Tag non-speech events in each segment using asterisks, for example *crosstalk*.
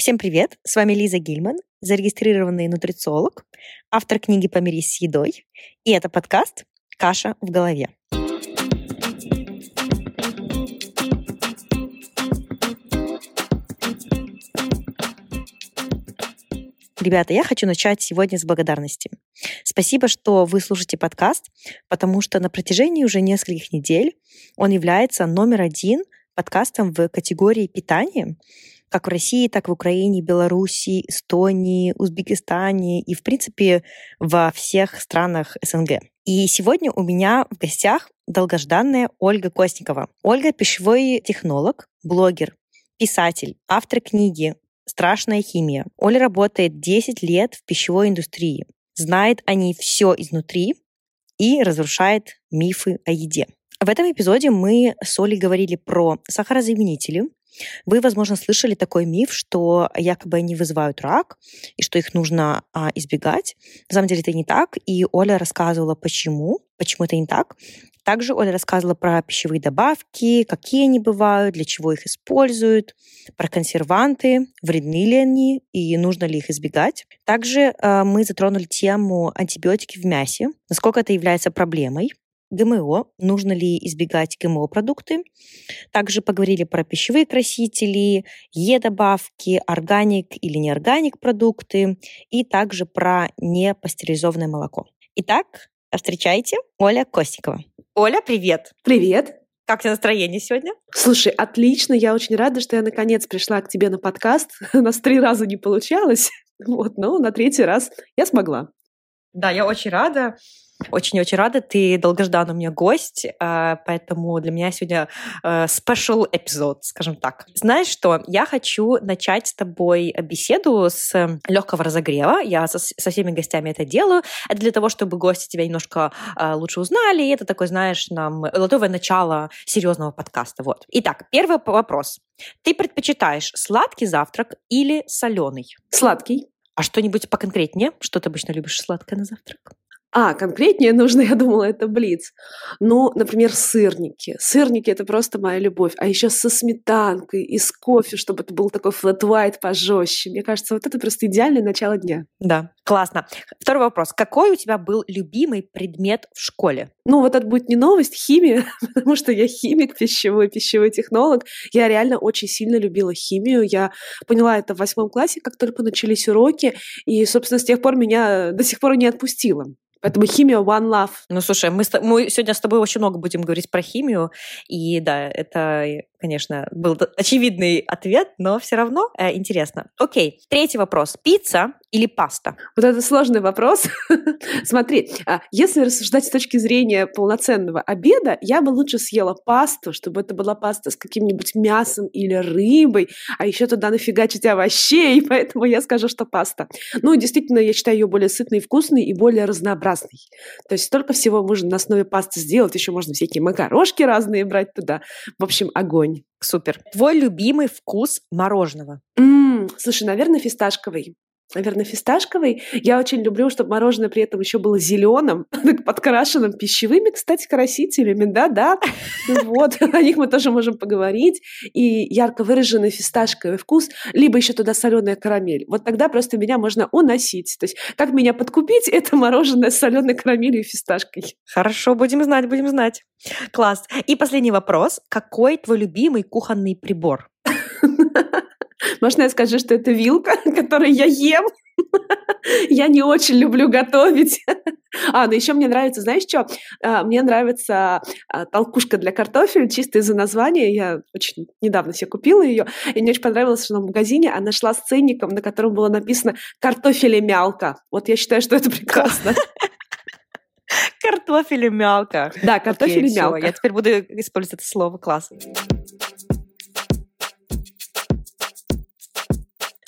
Всем привет! С вами Лиза Гильман, зарегистрированный нутрициолог, автор книги «Помирись с едой». И это подкаст «Каша в голове». Ребята, я хочу начать сегодня с благодарности. Спасибо, что вы слушаете подкаст, потому что на протяжении уже нескольких недель он является номер один подкастом в категории питания, как в России, так и в Украине, Беларуси, Эстонии, Узбекистане и, в принципе, во всех странах СНГ. И сегодня у меня в гостях долгожданная Ольга Костникова. Ольга — пищевой технолог, блогер, писатель, автор книги «Страшная химия». Оля работает 10 лет в пищевой индустрии, знает о ней все изнутри и разрушает мифы о еде. В этом эпизоде мы с Олей говорили про сахарозаменители. Вы, возможно, слышали такой миф, что якобы они вызывают рак и что их нужно а, избегать. На самом деле это не так, и Оля рассказывала, почему, почему это не так. Также Оля рассказывала про пищевые добавки, какие они бывают, для чего их используют, про консерванты, вредны ли они и нужно ли их избегать. Также э, мы затронули тему антибиотики в мясе, насколько это является проблемой, ГМО, нужно ли избегать ГМО-продукты. Также поговорили про пищевые красители, Е-добавки, органик или неорганик продукты и также про непастеризованное молоко. Итак, встречайте Оля Костикова. Оля, привет! Привет! Как у тебя настроение сегодня? Слушай, отлично. Я очень рада, что я наконец пришла к тебе на подкаст. *laughs* У нас три раза не получалось. *laughs* Вот, но на третий раз я смогла. Да, я очень рада. Очень-очень рада. Ты долгожданный у меня гость, а, поэтому для меня сегодня э, special эпизод, скажем так. Знаешь что? Я хочу начать с тобой беседу с легкого разогрева. Я со, со всеми гостями это делаю. Это для того, чтобы гости тебя немножко а, лучше узнали. И это такой, знаешь, нам готовое начало серьезного подкаста. Вот. Итак, первый вопрос. Ты предпочитаешь сладкий завтрак или соленый? Сладкий. А что-нибудь поконкретнее? Что ты обычно любишь сладкое на завтрак? А, конкретнее нужно, *laughs* я думала, это блиц. Ну, например, сырники. Сырники – это просто моя любовь. А еще со сметанкой и с кофе, чтобы это был такой flat white пожестче. Мне кажется, вот это просто идеальное начало дня. Да, классно. Второй вопрос. Какой у тебя был любимый предмет в школе? Ну, вот это будет не новость, химия, *laughs* потому что я химик, пищевой, пищевой технолог. Я реально очень сильно любила химию. Я поняла это в восьмом классе, как только начались уроки. И, собственно, с тех пор меня до сих пор не отпустило. Поэтому химия one love. Ну, слушай, мы, мы сегодня с тобой очень много будем говорить про химию. И да, это, конечно, был очевидный ответ, но все равно э, интересно. Окей, третий вопрос. Пицца или паста? Вот это сложный вопрос. *laughs* Смотри, а, если рассуждать с точки зрения полноценного обеда, я бы лучше съела пасту, чтобы это была паста с каким-нибудь мясом или рыбой, а еще туда нафигачить овощей, *laughs* поэтому я скажу, что паста. Ну, действительно, я считаю ее более сытной вкусной и более разнообразной. То есть столько всего можно на основе пасты сделать, еще можно всякие макарошки разные брать туда. В общем, огонь. Супер. Твой любимый вкус мороженого? М-м, слушай, наверное, фисташковый наверное, фисташковый. Я очень люблю, чтобы мороженое при этом еще было зеленым, *laughs* подкрашенным пищевыми, кстати, красителями, да-да. Вот, *laughs* о них мы тоже можем поговорить. И ярко выраженный фисташковый вкус, либо еще туда соленая карамель. Вот тогда просто меня можно уносить. То есть, как меня подкупить, *laughs* это мороженое с соленой карамелью и фисташкой. Хорошо, будем знать, будем знать. Класс. И последний вопрос. Какой твой любимый кухонный прибор? Можно я скажу, что это вилка, *laughs* которую я ем? *laughs* Я не очень люблю готовить. *laughs* А, ну еще мне нравится, знаешь что? А, мне нравится а, толкушка для картофеля, чисто из-за названия. Я очень недавно себе купила ее, и мне очень понравилось, что в магазине она шла с ценником, на котором было написано «картофелемялка». Вот я считаю, что это прекрасно. Картофель и мялка. Да, картофель и мялка. Я теперь буду использовать это слово. Класс.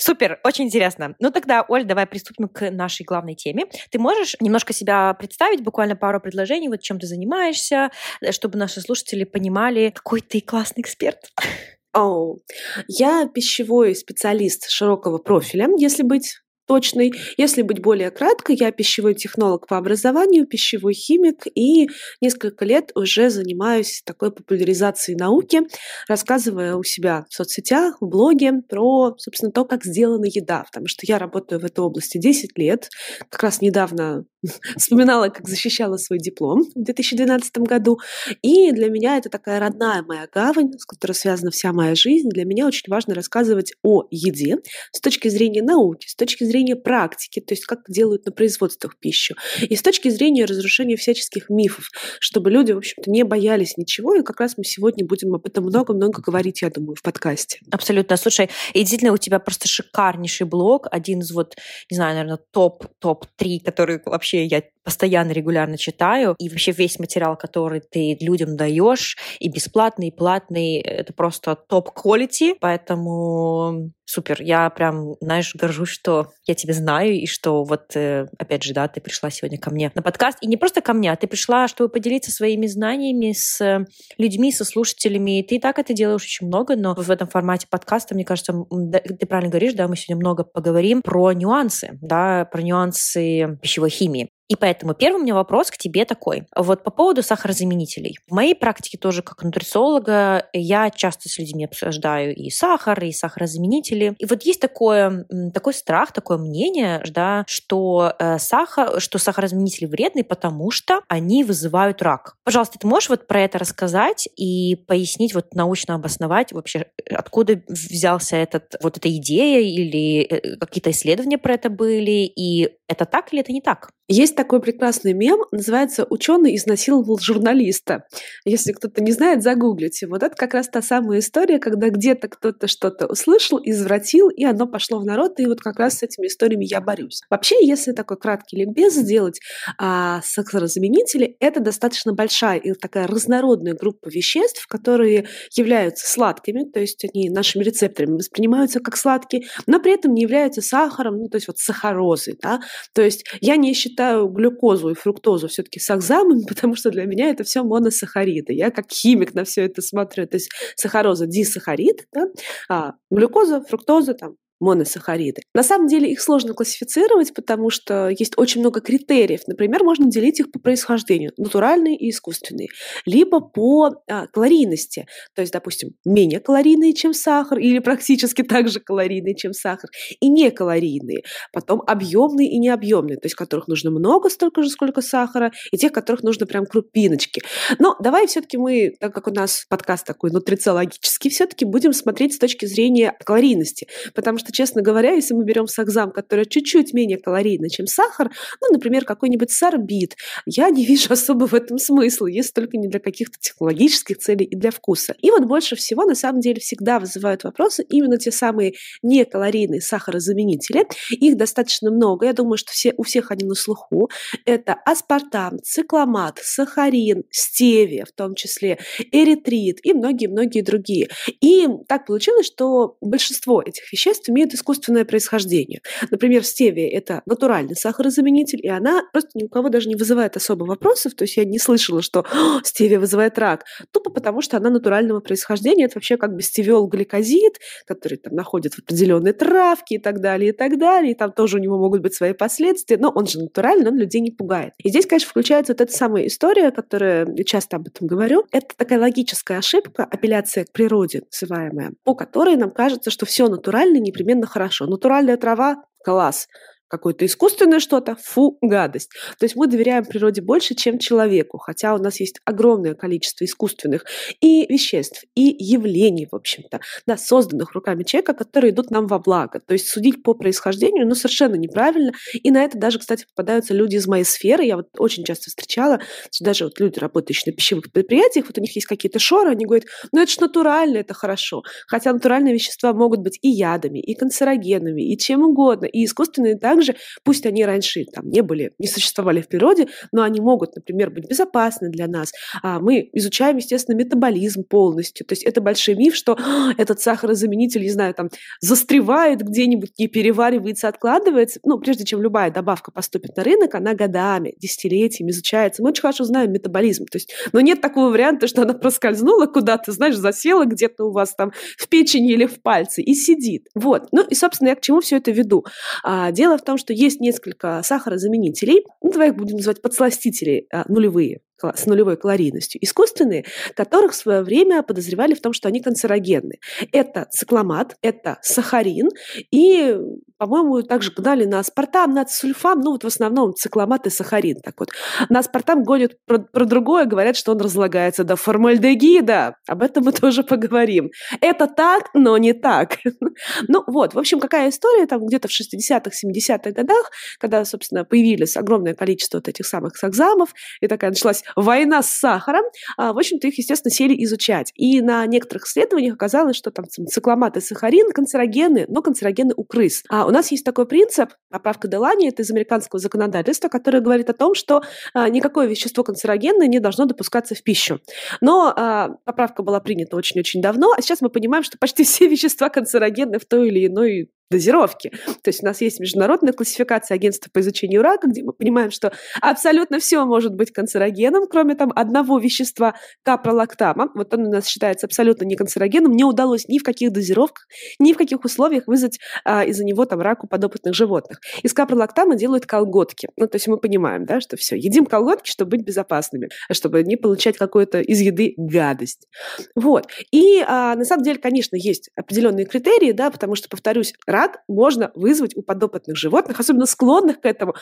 Супер, очень интересно. Ну тогда, Оль, давай приступим к нашей главной теме. Ты можешь немножко себя представить, буквально пару предложений, вот чем ты занимаешься, э, чтобы наши слушатели понимали, какой ты классный эксперт. Oh. Я пищевой специалист широкого профиля, если быть точный. Если быть более кратко, я пищевой технолог по образованию, пищевой химик и несколько лет уже занимаюсь такой популяризацией науки, рассказывая у себя в соцсетях, в блоге про, собственно, то, как сделана еда, потому что я работаю в этой области 10 лет, как раз недавно *laughs* вспоминала, как защищала свой диплом в 2012 году, и для меня это такая родная моя гавань, с которой связана вся моя жизнь. Для меня очень важно рассказывать о еде с точки зрения науки, с точки зрения практики, то есть как делают на производствах пищу, и с точки зрения разрушения всяческих мифов, чтобы люди, в общем-то, не боялись ничего, и как раз мы сегодня будем об этом много-много говорить, я думаю, в подкасте. Абсолютно. Слушай, и действительно у тебя просто шикарнейший блог, один из вот, не знаю, наверное, топ, топ-3, который вообще я постоянно, регулярно читаю, и вообще весь материал, который ты людям даешь, и бесплатный, и платный, это просто топ-квалити, поэтому супер. Я прям, знаешь, горжусь, что я тебя знаю, и что вот, э, опять же, да, ты пришла сегодня ко мне на подкаст, и не просто ко мне, а ты пришла, чтобы поделиться своими знаниями с людьми, со слушателями, и ты и так это делаешь очень много, но в этом формате подкаста, мне кажется, ты правильно говоришь, да, мы сегодня много поговорим про нюансы, да, про нюансы пищевой химии. И поэтому первый у меня вопрос к тебе такой. Вот по поводу сахарозаменителей. В моей практике тоже как нутрициолога я часто с людьми обсуждаю и сахар, и сахарозаменители. И вот есть такое, такой страх, такое мнение, да, что э, сахар, что сахарозаменители вредны, потому что они вызывают рак. Пожалуйста, ты можешь вот про это рассказать и пояснить, вот научно обосновать вообще, откуда взялся этот, вот эта идея или э, какие-то исследования про это были, и это так или это не так? Есть такой прекрасный мем, называется «Ученый изнасиловал журналиста». Если кто-то не знает, загуглите. Вот это как раз та самая история, когда где-то кто-то что-то услышал, извратил, и оно пошло в народ, и вот как раз с этими историями я борюсь. Вообще, если такой краткий ликбез сделать, а, сахарозаменители — это достаточно большая и такая разнородная группа веществ, которые являются сладкими, то есть они нашими рецепторами воспринимаются как сладкие, но при этом не являются сахаром, ну, то есть вот сахарозой, да, то есть я не считаю глюкозу и фруктозу все-таки сахзамами, *laughs* потому что для меня это все моносахариды. Я как химик на все это смотрю. То есть сахароза дисахарид, да? а глюкоза, фруктоза, там, моносахариды. На самом деле их сложно классифицировать, потому что есть очень много критериев. Например, можно делить их по происхождению, натуральные и искусственные, либо по а, калорийности, то есть, допустим, менее калорийные, чем сахар, или практически *laughs* так же калорийные, чем сахар, и не калорийные, потом объемные и необъемные, то есть которых нужно много, столько же, сколько сахара, и тех, которых нужно прям крупиночки. Но давай все-таки мы, так как у нас подкаст такой нутрициологический, все-таки будем смотреть с точки зрения калорийности, потому что честно говоря, если мы берем сакзам, который чуть-чуть менее калорийный, чем сахар, ну, например, какой-нибудь сорбит, я не *laughs* вижу особо в этом смысла, если только не для каких-то технологических целей и для вкуса. И вот больше всего, на самом деле, всегда вызывают вопросы именно те самые некалорийные сахарозаменители. Их достаточно много, я думаю, что все, у всех они на слуху. Это аспартам, цикламат, сахарин, стевия в том числе, эритрит и многие-многие другие. И так получилось, что большинство этих веществ имеют искусственное происхождение. Например, стевия – это натуральный сахарозаменитель, и она просто ни у кого даже не вызывает особо вопросов. То есть я не слышала, что стевия вызывает рак. Тупо потому, что она натурального происхождения. Это вообще как бы стевиол-гликозид, который там находят в определенной травке и так далее, и так далее. И там тоже у него могут быть свои последствия. Но он же натуральный, он людей не пугает. И здесь, конечно, включается вот эта самая история, которая, я часто об этом говорю. Это такая логическая ошибка, апелляция к природе называемая, по которой нам кажется, что все натуральное непременно одновременно хорошо. Натуральная трава – класс какое-то искусственное что-то, фу, гадость. То есть мы доверяем природе больше, чем человеку, хотя у нас есть огромное количество искусственных и веществ, и явлений, в общем-то, да, созданных руками человека, которые идут нам во благо. То есть судить по происхождению, ну, совершенно неправильно. И на это даже, кстати, попадаются люди из моей сферы. Я вот очень часто встречала, даже вот люди, работающие на пищевых предприятиях, вот у них есть какие-то шоры, они говорят, ну, это же натурально, это хорошо. Хотя натуральные вещества могут быть и ядами, и канцерогенами, и чем угодно, и искусственные также также, пусть они раньше там не были, не существовали в природе, но они могут, например, быть безопасны для нас. А мы изучаем, естественно, метаболизм полностью. То есть это большой миф, что этот сахарозаменитель, не знаю, там застревает где-нибудь, не переваривается, откладывается. Ну, прежде чем любая добавка поступит на рынок, она годами, десятилетиями изучается. Мы очень хорошо знаем метаболизм. То есть, но нет такого варианта, что она проскользнула куда-то, знаешь, засела где-то у вас там в печени или в пальце и сидит. Вот. Ну и, собственно, я к чему все это веду? А, дело в том, что есть несколько сахарозаменителей, ну, давай их будем называть подсластителей а, нулевые с нулевой калорийностью, искусственные, которых в свое время подозревали в том, что они канцерогенны. Это цикламат, это сахарин и, по-моему, также гнали на аспартам, на сульфам, ну вот в основном цикламат и сахарин. Так вот. На аспартам гонят про, про другое, говорят, что он разлагается до формальдегида. Об этом мы *laughs* тоже поговорим. Это так, но не так. *laughs* ну вот, в общем, какая история там где-то в 60-х, 70-х годах, когда, собственно, появились огромное количество вот этих самых сакзамов, и такая началась война с сахаром, а, в общем-то, их, естественно, сели изучать. И на некоторых исследованиях оказалось, что там цикламат и сахарин канцерогены, но канцерогены у крыс. А у нас есть такой принцип, поправка Делани, это из американского законодательства, которое говорит о том, что а, никакое вещество канцерогенное не должно допускаться в пищу. Но а, поправка была принята очень-очень давно, а сейчас мы понимаем, что почти все вещества канцерогенны в той или иной дозировки. То есть у нас есть международная классификация агентства по изучению рака, где мы понимаем, что абсолютно все может быть канцерогеном, кроме там одного вещества капролактама. Вот он у нас считается абсолютно не канцерогеном. Не удалось ни в каких дозировках, ни в каких условиях вызвать а, из-за него там рак у подопытных животных. Из капролактама делают колготки. Ну, то есть мы понимаем, да, что все, едим колготки, чтобы быть безопасными, чтобы не получать какую-то из еды гадость. Вот. И а, на самом деле, конечно, есть определенные критерии, да, потому что, повторюсь, рак можно вызвать у подопытных животных, особенно склонных к этому,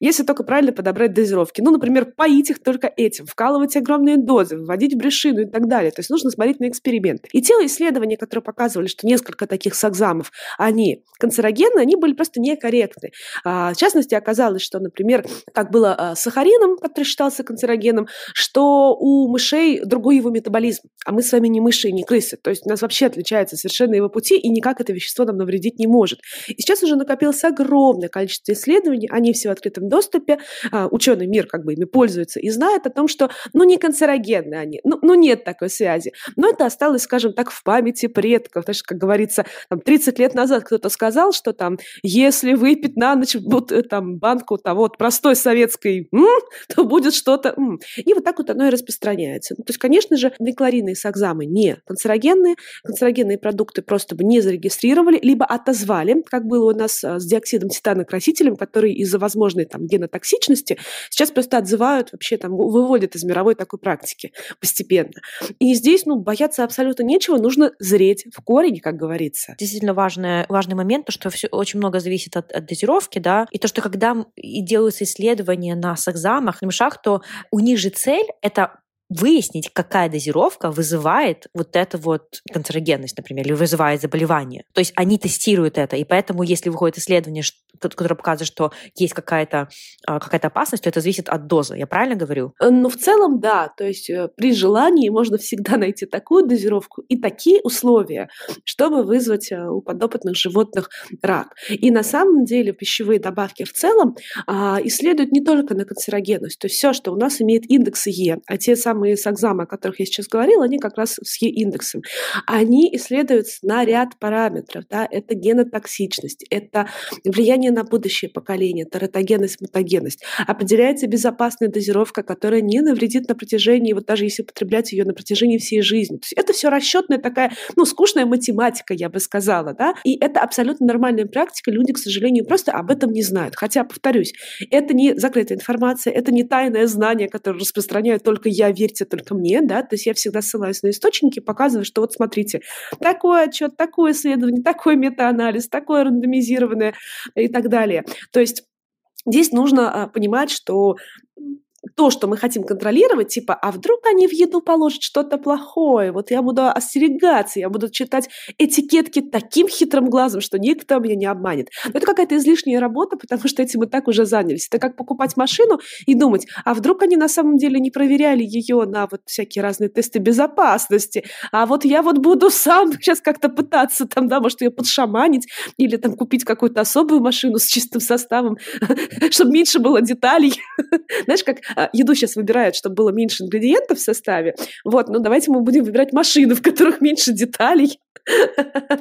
если только правильно подобрать дозировки. Ну, например, поить их только этим, вкалывать огромные дозы, вводить в брюшину и так далее. То есть нужно смотреть на эксперименты. И те исследования, которые показывали, что несколько таких сакзамов, они канцерогенны, они были просто некорректны. А, в частности, оказалось, что, например, как было а, с сахарином, который считался канцерогеном, что у мышей другой его метаболизм, а мы с вами не мыши не крысы. То есть у нас вообще отличается совершенно его пути, и никак это вещество нам навредить не может может. И сейчас уже накопилось огромное количество исследований, они все в открытом доступе, а, ученый мир как бы ими пользуется и знает о том, что ну не канцерогенны они, ну, ну нет такой связи. Но это осталось, скажем так, в памяти предков. Знаешь, как говорится, там, 30 лет назад кто-то сказал, что там, если выпить на ночь вот, э, там, банку того вот простой советской, м, то будет что-то. М. И вот так вот оно и распространяется. Ну, то есть, конечно же, декларины и сакзамы не канцерогенные, канцерогенные продукты просто бы не зарегистрировали, либо отозвали назвали, как было у нас а, с диоксидом титана красителем, который из-за возможной там генотоксичности сейчас просто отзывают, вообще там выводят из мировой такой практики постепенно. И здесь, ну, бояться абсолютно нечего, нужно зреть в корень, как говорится. Действительно важный, важный момент, то, что все очень много зависит от, от дозировки, да, и то, что когда и делаются исследования на сакзамах, на мышах, то у них же цель — это выяснить, какая дозировка вызывает вот эту вот канцерогенность, например, или вызывает заболевание. То есть они тестируют это, и поэтому, если выходит исследование, которое показывает, что есть какая-то а, какая опасность, то это зависит от дозы. Я правильно говорю? Э, ну, в целом, да. То есть э, при желании можно всегда найти такую дозировку и такие условия, чтобы вызвать э, у подопытных животных рак. И на самом деле пищевые добавки в целом а, исследуют не только на канцерогенность. То есть все, что у нас имеет индекс Е, а те самые самые сакзамы, о которых я сейчас говорила, они как раз с Е-индексом. Они исследуются на ряд параметров. Да? Это генотоксичность, это влияние на будущее поколение, тератогенность, мутагенность. Определяется безопасная дозировка, которая не навредит на протяжении, вот даже если употреблять ее на протяжении всей жизни. То есть это все расчетная такая, ну, скучная математика, я бы сказала, да, и это абсолютно нормальная практика, люди, к сожалению, просто об этом не знают. Хотя, повторюсь, это не закрытая информация, это не тайное знание, которое распространяю только я, верю верьте только мне, да, то есть я всегда ссылаюсь на источники, показываю, что вот смотрите, такой отчет, такое исследование, такой метаанализ, такое рандомизированное и так далее. То есть здесь нужно а, понимать, что то, что мы хотим контролировать, типа, а вдруг они в еду положат что-то плохое, вот я буду остерегаться, я буду читать этикетки таким хитрым глазом, что никто меня не обманет. Но это какая-то излишняя работа, потому что этим мы так уже занялись. Это как покупать машину и думать, а вдруг они на самом деле не проверяли ее на вот всякие разные тесты безопасности, а вот я вот буду сам сейчас как-то пытаться там, да, может, ее подшаманить или там купить какую-то особую машину с чистым составом, *laughs* чтобы меньше было деталей. *laughs* Знаешь, как еду сейчас выбирают, чтобы было меньше ингредиентов в составе. Вот, ну давайте мы будем выбирать машины, в которых меньше деталей.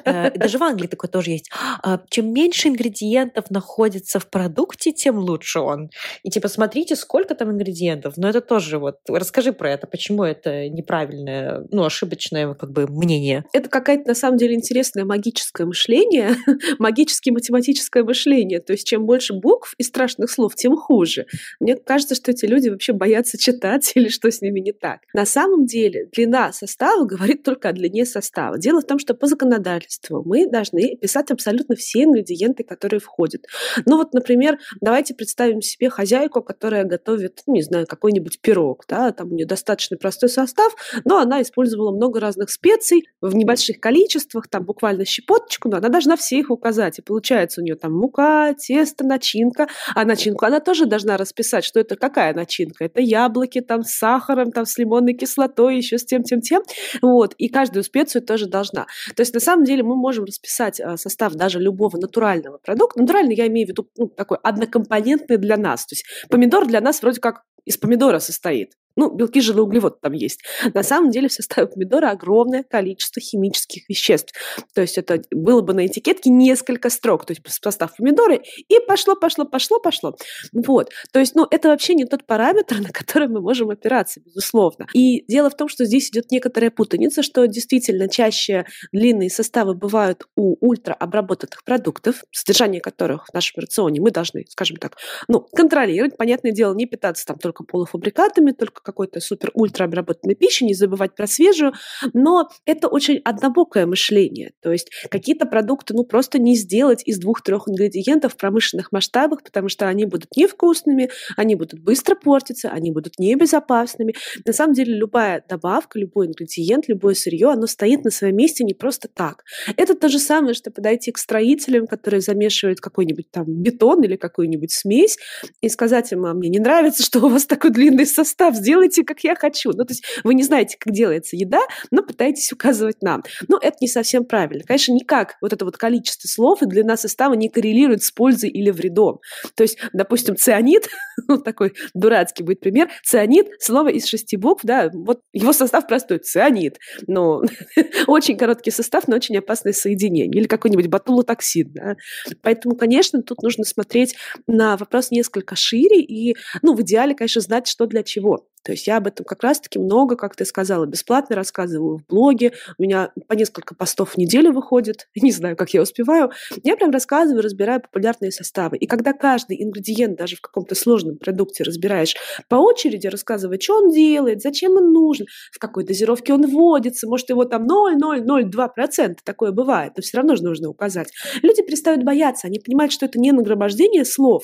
Э, даже в Англии такое тоже есть. А, чем меньше ингредиентов находится в продукте, тем лучше он. И типа смотрите, сколько там ингредиентов. Но это тоже вот... Расскажи про это. Почему это неправильное, ну, ошибочное как бы мнение? Это какая-то на самом деле интересное магическое мышление, *laughs* магическое математическое мышление. То есть чем больше букв и страшных слов, тем хуже. Мне кажется, что эти люди вообще боятся *laughs* читать или что с ними не так. На самом деле длина состава говорит только о длине состава. Дело в том, что по законодательству мы должны писать абсолютно все ингредиенты, которые входят. Ну вот, например, давайте представим себе хозяйку, которая готовит, ну, не знаю, какой-нибудь пирог, да, там у нее достаточно простой состав, но она использовала много разных специй в небольших количествах, там буквально щепоточку, но она должна все их указать. И получается у нее там мука, тесто, начинка, а начинку она тоже должна расписать, что это какая начинка. Это яблоки там с сахаром, там с лимонной кислотой, еще с тем, тем, тем. Вот. И каждую специю тоже должна. То есть на самом деле мы можем расписать а, состав даже любого натурального продукта. Натуральный я имею в виду ну, такой однокомпонентный для нас. То есть помидор для нас вроде как из помидора состоит. Ну, белки, жиры, углеводы там есть. На самом деле в составе помидора огромное количество химических веществ. То есть это было бы на этикетке несколько строк, то есть состав помидора, и пошло, пошло, пошло, пошло. Вот. То есть, ну, это вообще не тот параметр, *laughs* на который мы можем опираться, безусловно. И дело в том, что здесь идет некоторая путаница, что действительно чаще длинные составы бывают у ультраобработанных продуктов, содержание которых в нашем рационе мы должны, скажем так, ну, контролировать. Понятное дело, не питаться там только полуфабрикатами, только какой-то супер-ультра обработанной пищи, не забывать про свежую, но это очень однобокое мышление. То есть какие-то продукты ну просто не сделать из двух-трех ингредиентов в промышленных масштабах, потому что они будут невкусными, они будут быстро портиться, они будут небезопасными. На самом деле любая добавка, любой ингредиент, любое сырье, оно стоит на своем месте не просто так. Это то же самое, что подойти к строителям, которые замешивают какой-нибудь там бетон или какую-нибудь смесь, и сказать им, а мне не нравится, что у вас такой длинный состав, сделайте делайте, как я хочу. Ну, то есть вы не знаете, как делается еда, но пытаетесь указывать нам. Но это не совсем правильно. Конечно, никак вот это вот количество слов и длина состава не коррелирует с пользой или вредом. То есть, допустим, цианид, *laughs* ну, такой дурацкий будет пример, цианид, слово из шести букв, да, вот его состав простой, цианид. Но *laughs* очень короткий состав, но очень опасное соединение. Или какой-нибудь батулотоксин. Да? Поэтому, конечно, тут нужно смотреть на вопрос несколько шире и, ну, в идеале, конечно, знать, что для чего. То есть я об этом как раз-таки много, как ты сказала, бесплатно рассказываю в блоге. У меня по несколько постов в неделю выходит. *laughs* Не знаю, как я успеваю. Я прям рассказываю, разбираю популярные составы. И когда каждый ингредиент, даже в каком-то сложном продукте разбираешь по очереди, рассказывая, что он делает, зачем он нужен, в какой дозировке он вводится, может, его там 0,002%, такое бывает, но все равно же нужно указать. Люди перестают бояться, они понимают, что это не нагромождение слов,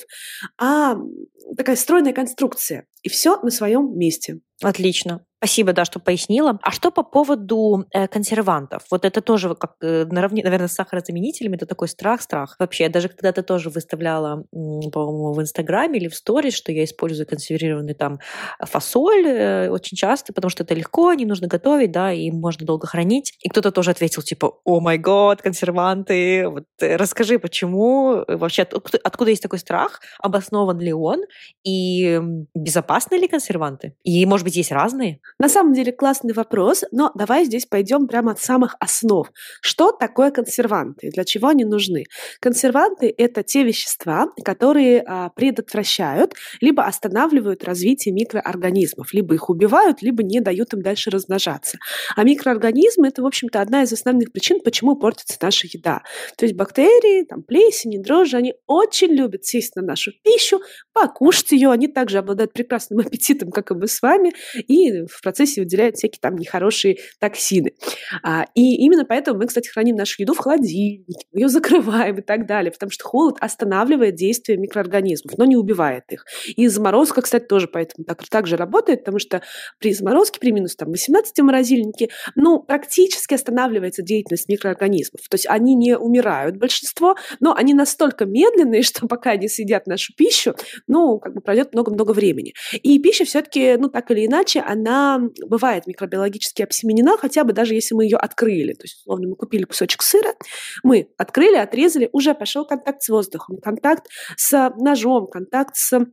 а такая стройная конструкция. И все на своем месте. вместе. Отлично. Спасибо, да, что пояснила. А что по поводу э, консервантов? Вот это тоже как э, наравне, наверное, с сахарозаменителями, это такой страх-страх. Вообще, я даже когда-то тоже выставляла, по-моему, в Инстаграме или в сторис, что я использую консервированный там фасоль э, очень часто, потому что это легко, не нужно готовить, да, и можно долго хранить. И кто-то тоже ответил, типа, о май год, консерванты. Вот, э, расскажи, почему э, вообще, откуда, откуда есть такой страх, обоснован ли он, и безопасны ли консерванты? И, может быть, есть разные? На самом деле классный вопрос, но давай здесь пойдем прямо от самых основ. Что такое консерванты? Для чего они нужны? Консерванты – это те вещества, которые а, предотвращают либо останавливают развитие микроорганизмов, либо их убивают, либо не дают им дальше размножаться. А микроорганизмы – это, в общем-то, одна из основных причин, почему портится наша еда. То есть бактерии, там, плесени, дрожжи, они очень любят сесть на нашу пищу, покушать ее. Они также обладают прекрасным аппетитом, как и мы с вами. И в процессе выделяют всякие там нехорошие токсины. А, и именно поэтому мы, кстати, храним нашу еду в холодильнике, ее закрываем и так далее, потому что холод останавливает действие микроорганизмов, но не убивает их. И заморозка, кстати, тоже поэтому так, так же работает, потому что при заморозке, при минус там, 18 морозильнике, ну, практически останавливается деятельность микроорганизмов. То есть они не умирают, большинство, но они настолько медленные, *laughs* что пока они съедят нашу пищу, ну, как бы пройдет много-много времени. И пища все-таки, ну, так или иначе, она бывает микробиологически обсеменена, хотя бы даже если мы ее открыли. То есть, условно, мы купили кусочек сыра, мы открыли, отрезали, уже пошел контакт с воздухом, контакт с ножом, контакт с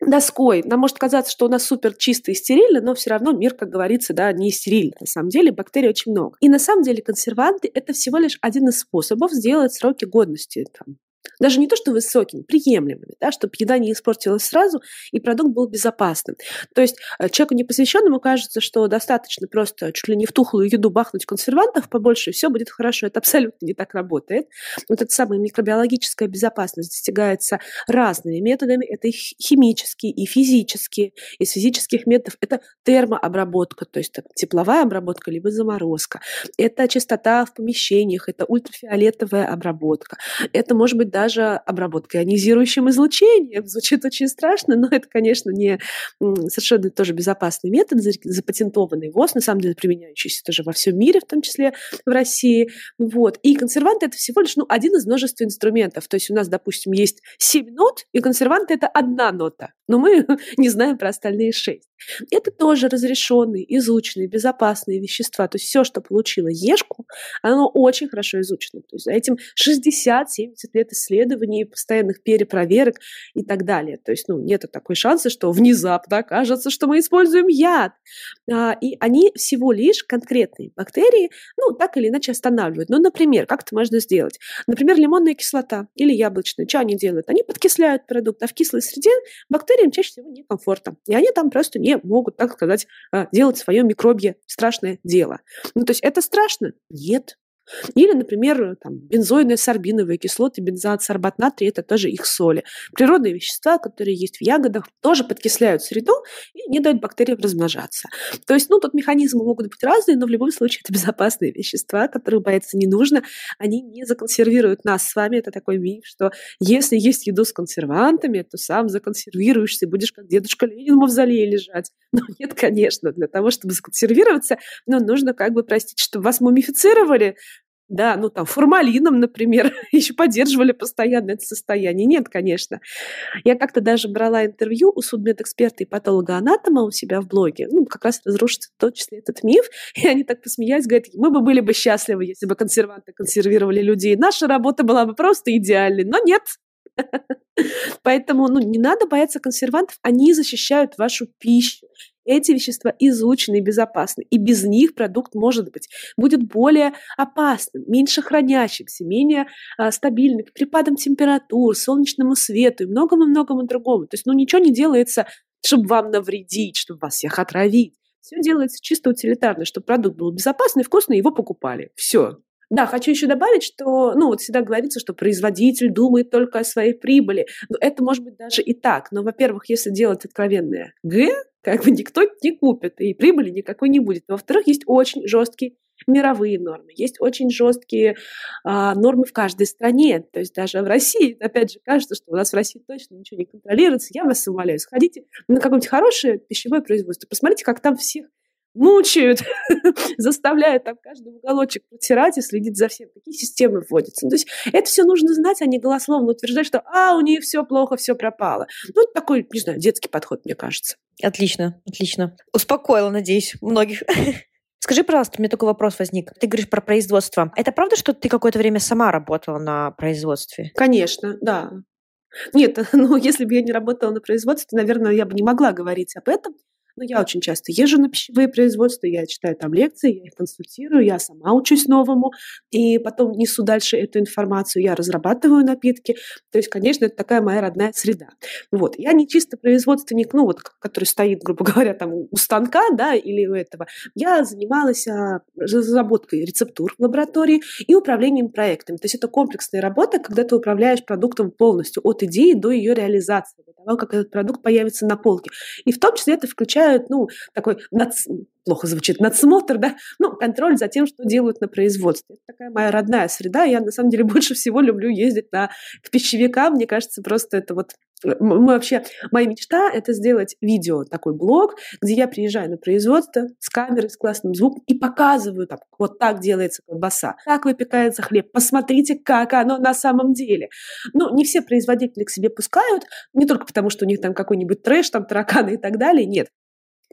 доской. Нам может казаться, что у нас супер чисто и стерильно, но все равно мир, как говорится, да, не стерильный. На самом деле бактерий очень много. И на самом деле консерванты – это всего лишь один из способов сделать сроки годности там, даже не то, что высокими, приемлемыми, да, чтобы еда не испортилась сразу и продукт был безопасным. То есть э, человеку непосвященному кажется, что достаточно просто чуть ли не в тухлую еду бахнуть консервантов побольше, и все будет хорошо. Это абсолютно не так работает. Вот эта самая микробиологическая безопасность достигается разными методами. Это и химические, и физические. Из физических методов это термообработка, то есть тепловая обработка либо заморозка. Это чистота в помещениях, это ультрафиолетовая обработка. Это может быть даже обработка ионизирующим излучением. Звучит очень страшно, но это, конечно, не совершенно тоже безопасный метод, запатентованный ВОЗ, на самом деле применяющийся тоже во всем мире, в том числе в России. Вот. И консерванты — это всего лишь ну, один из множества инструментов. То есть у нас, допустим, есть семь нот, и консерванты — это одна нота. Но мы *laughs* не знаем про остальные шесть. Это тоже разрешенные, изученные, безопасные вещества. То есть все, что получило ешку, оно очень хорошо изучено. То есть за этим 60-70 лет исследований, постоянных перепроверок и так далее. То есть ну, нет такой шанса, что внезапно окажется, что мы используем яд. А, и они всего лишь конкретные бактерии, ну, так или иначе останавливают. Ну, например, как это можно сделать? Например, лимонная кислота или яблочная. Что они делают? Они подкисляют продукт, а в кислой среде бактериям чаще всего некомфортно. И они там просто не могут, так сказать, а, делать свое микробье страшное дело. Ну, то есть это страшно? Нет. Или, например, там, бензойные сорбиновые кислоты, бензоат, сорбат натрия – это тоже их соли. Природные вещества, которые есть в ягодах, тоже подкисляют среду и не дают бактериям размножаться. То есть, ну, тут механизмы могут быть разные, но в любом случае это безопасные вещества, которых бояться не нужно. Они не законсервируют нас с вами. Это такой миф, что если есть еду с консервантами, то сам законсервируешься и будешь как дедушка Ленин в мавзолее лежать. *laughs* Но нет, конечно, для того, чтобы законсервироваться, ну, нужно как бы, простите, чтобы вас мумифицировали, да, ну там формалином, например, *laughs* еще поддерживали постоянно это состояние. Нет, конечно. Я как-то даже брала интервью у судмедэксперта и патолога-анатома у себя в блоге, ну, как раз разрушится в том числе этот миф, *laughs* и они так посмеялись, говорят, мы бы были бы счастливы, если бы консерванты консервировали людей. Наша работа была бы просто идеальной, но нет, *laughs* Поэтому ну, не надо бояться консервантов, они защищают вашу пищу. Эти вещества изучены и безопасны, и без них продукт, может быть, будет более опасным, меньше хранящимся, менее а, стабильным, к припадам температур, солнечному свету и многому-многому другому. То есть, ну, ничего не делается, чтобы вам навредить, чтобы вас всех отравить. Все делается чисто утилитарно, чтобы продукт был безопасный, вкусный, его покупали. Все. Да, хочу еще добавить, что, ну, вот всегда говорится, что производитель думает только о своей прибыли. Но это может быть даже и так. Но, во-первых, если делать откровенное Г, как бы никто не купит, и прибыли никакой не будет. Во-вторых, есть очень жесткие мировые нормы, есть очень жесткие а, нормы в каждой стране. То есть даже в России, опять же, кажется, что у нас в России точно ничего не контролируется. Я вас умоляю, сходите на какое-нибудь хорошее пищевое производство, посмотрите, как там всех мучают, *laughs* заставляют там каждый уголочек протирать и следить за всем, какие системы вводятся. То есть это все нужно знать, а не голословно утверждать, что «а, у нее все плохо, все пропало». Ну, это такой, не знаю, детский подход, мне кажется. Отлично, отлично. Успокоила, надеюсь, многих. *laughs* Скажи, пожалуйста, у меня такой вопрос возник. Ты говоришь про производство. Это правда, что ты какое-то время сама работала на производстве? Конечно, да. Нет, *laughs* ну, если бы я не работала на производстве, наверное, я бы не могла говорить об этом. Но я очень часто езжу на пищевые производства, я читаю там лекции, я их консультирую, я сама учусь новому, и потом несу дальше эту информацию, я разрабатываю напитки. То есть, конечно, это такая моя родная среда. Вот. Я не чисто производственник, ну вот, который стоит, грубо *laughs* говоря, там у станка, да, или у этого. Я занималась а, разработкой рецептур в лаборатории и управлением проектами. То есть это комплексная работа, когда ты управляешь продуктом полностью, от идеи до ее реализации. Вот того, как этот продукт появится на полке. И в том числе это включает, ну, такой над, плохо звучит, надсмотр, да, ну, контроль за тем, что делают на производстве. Это такая моя родная среда. Я, на самом деле, *laughs* больше всего люблю ездить на, к пищевикам. Мне кажется, просто это вот мы вообще, моя мечта — это сделать видео, такой блог, где я приезжаю на производство с камерой, с классным звуком и показываю, там, вот так делается колбаса, так выпекается хлеб, посмотрите, как оно на самом деле. Ну, не все производители к себе пускают, не только потому, что у них там какой-нибудь трэш, там тараканы и так далее, нет.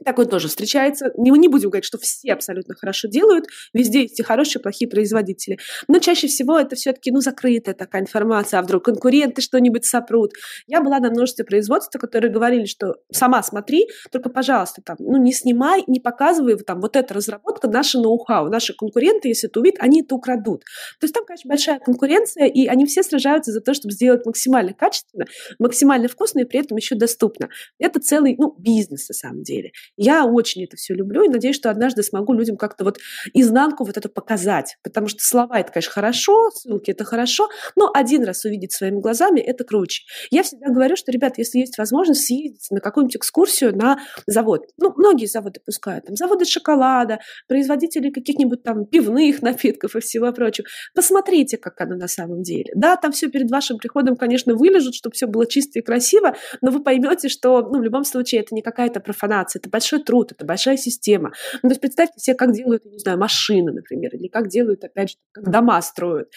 Такой тоже встречается. Не, не будем говорить, что все абсолютно хорошо делают. Везде есть и хорошие, и плохие производители. Но чаще всего это все-таки ну, закрытая такая информация. А вдруг конкуренты что-нибудь сопрут. Я была на множестве производств, которые говорили, что сама смотри, только, пожалуйста, там, ну, не снимай, не показывай, там, вот эта разработка, наша ноу-хау. Наши конкуренты, если это увидят, они это украдут. То есть там, конечно, большая конкуренция, и они все сражаются за то, чтобы сделать максимально качественно, максимально вкусно и при этом еще доступно. Это целый, ну, бизнес на самом деле. Я очень это все люблю и надеюсь, что однажды смогу людям как-то вот изнанку вот это показать. Потому что слова это, конечно, хорошо, ссылки это хорошо, но один раз увидеть своими глазами это круче. Я всегда говорю, что, ребят, если есть возможность съездить на какую-нибудь экскурсию на завод. Ну, многие заводы пускают. Там заводы шоколада, производители каких-нибудь там пивных *laughs* напитков и всего прочего. Посмотрите, как оно на самом деле. Да, там все перед вашим приходом, конечно, вылежут, чтобы все было чисто и красиво, но вы поймете, что ну, в любом случае это не какая-то профанация, это большой труд, это большая система. Ну, то есть представьте себе, как делают, не знаю, машины, например, или как делают, опять же, как дома строят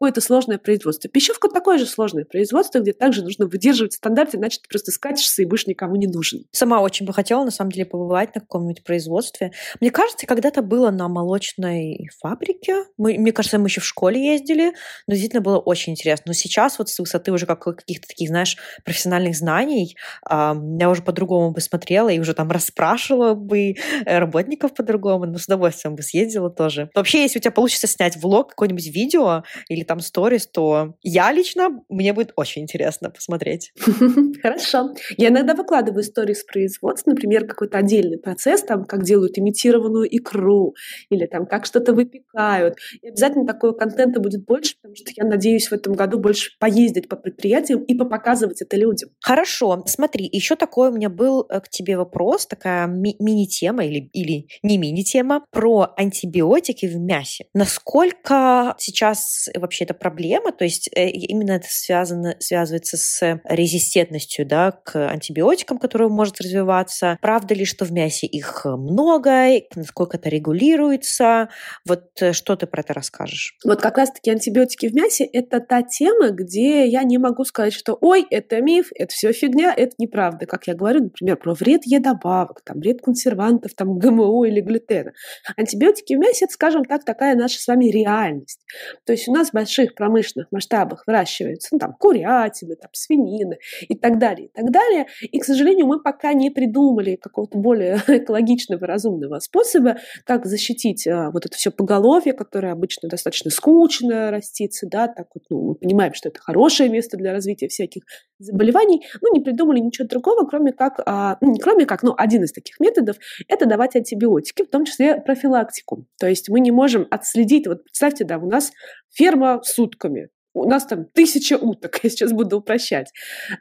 какое-то сложное производство. Пищевка такое же сложное производство, где также нужно выдерживать стандарты, иначе ты просто скатишься и будешь никому не нужен. Сама очень бы хотела, на самом деле, побывать на каком-нибудь производстве. Мне кажется, когда-то было на молочной фабрике. Мы, мне кажется, мы еще в школе ездили, но действительно было очень интересно. Но сейчас вот с высоты уже как каких-то таких, знаешь, профессиональных знаний я уже по-другому бы смотрела и уже там расспрашивала бы *laughs* работников по-другому, но с удовольствием бы съездила тоже. Вообще, если у тебя получится снять влог, какое-нибудь видео или там сторис, то я лично, мне будет очень интересно посмотреть. *laughs* Хорошо. Я иногда выкладываю сторис производств, например, какой-то отдельный процесс, там, как делают имитированную икру, или там, как что-то выпекают. И обязательно такого контента будет больше, потому что я надеюсь в этом году больше поездить по предприятиям и попоказывать это людям. Хорошо. Смотри, еще такой у меня был э, к тебе вопрос, такая ми- мини-тема или, или не мини-тема про антибиотики в мясе. Насколько сейчас вообще это проблема, то есть э, именно это связано, связывается с резистентностью да, к антибиотикам, которые может развиваться. Правда ли, что в мясе их много, насколько это регулируется? Вот э, что ты про это расскажешь? Вот как раз-таки антибиотики в мясе – это та тема, где я не могу сказать, что «Ой, это миф, это все фигня, это неправда». Как я говорю, например, про вред Е-добавок, там, вред консервантов, там, ГМО или глютена. Антибиотики в мясе – это, скажем так, такая наша с вами реальность. То есть у нас большие больших промышленных масштабах выращивается, ну, там, курятины, там, свинины и так далее, и так далее. И, к сожалению, мы пока не придумали какого-то более *laughs* экологичного, разумного способа, как защитить а, вот это все поголовье, которое обычно достаточно скучно растится, да, так вот, ну, мы понимаем, что это хорошее место для развития всяких заболеваний, ну, не придумали ничего другого, кроме как, а, ну, кроме как, но один из таких методов – это давать антибиотики, в том числе профилактику. То есть мы не можем отследить, вот представьте, да, у нас ферма сутками у нас там тысяча уток, *laughs* я сейчас буду упрощать.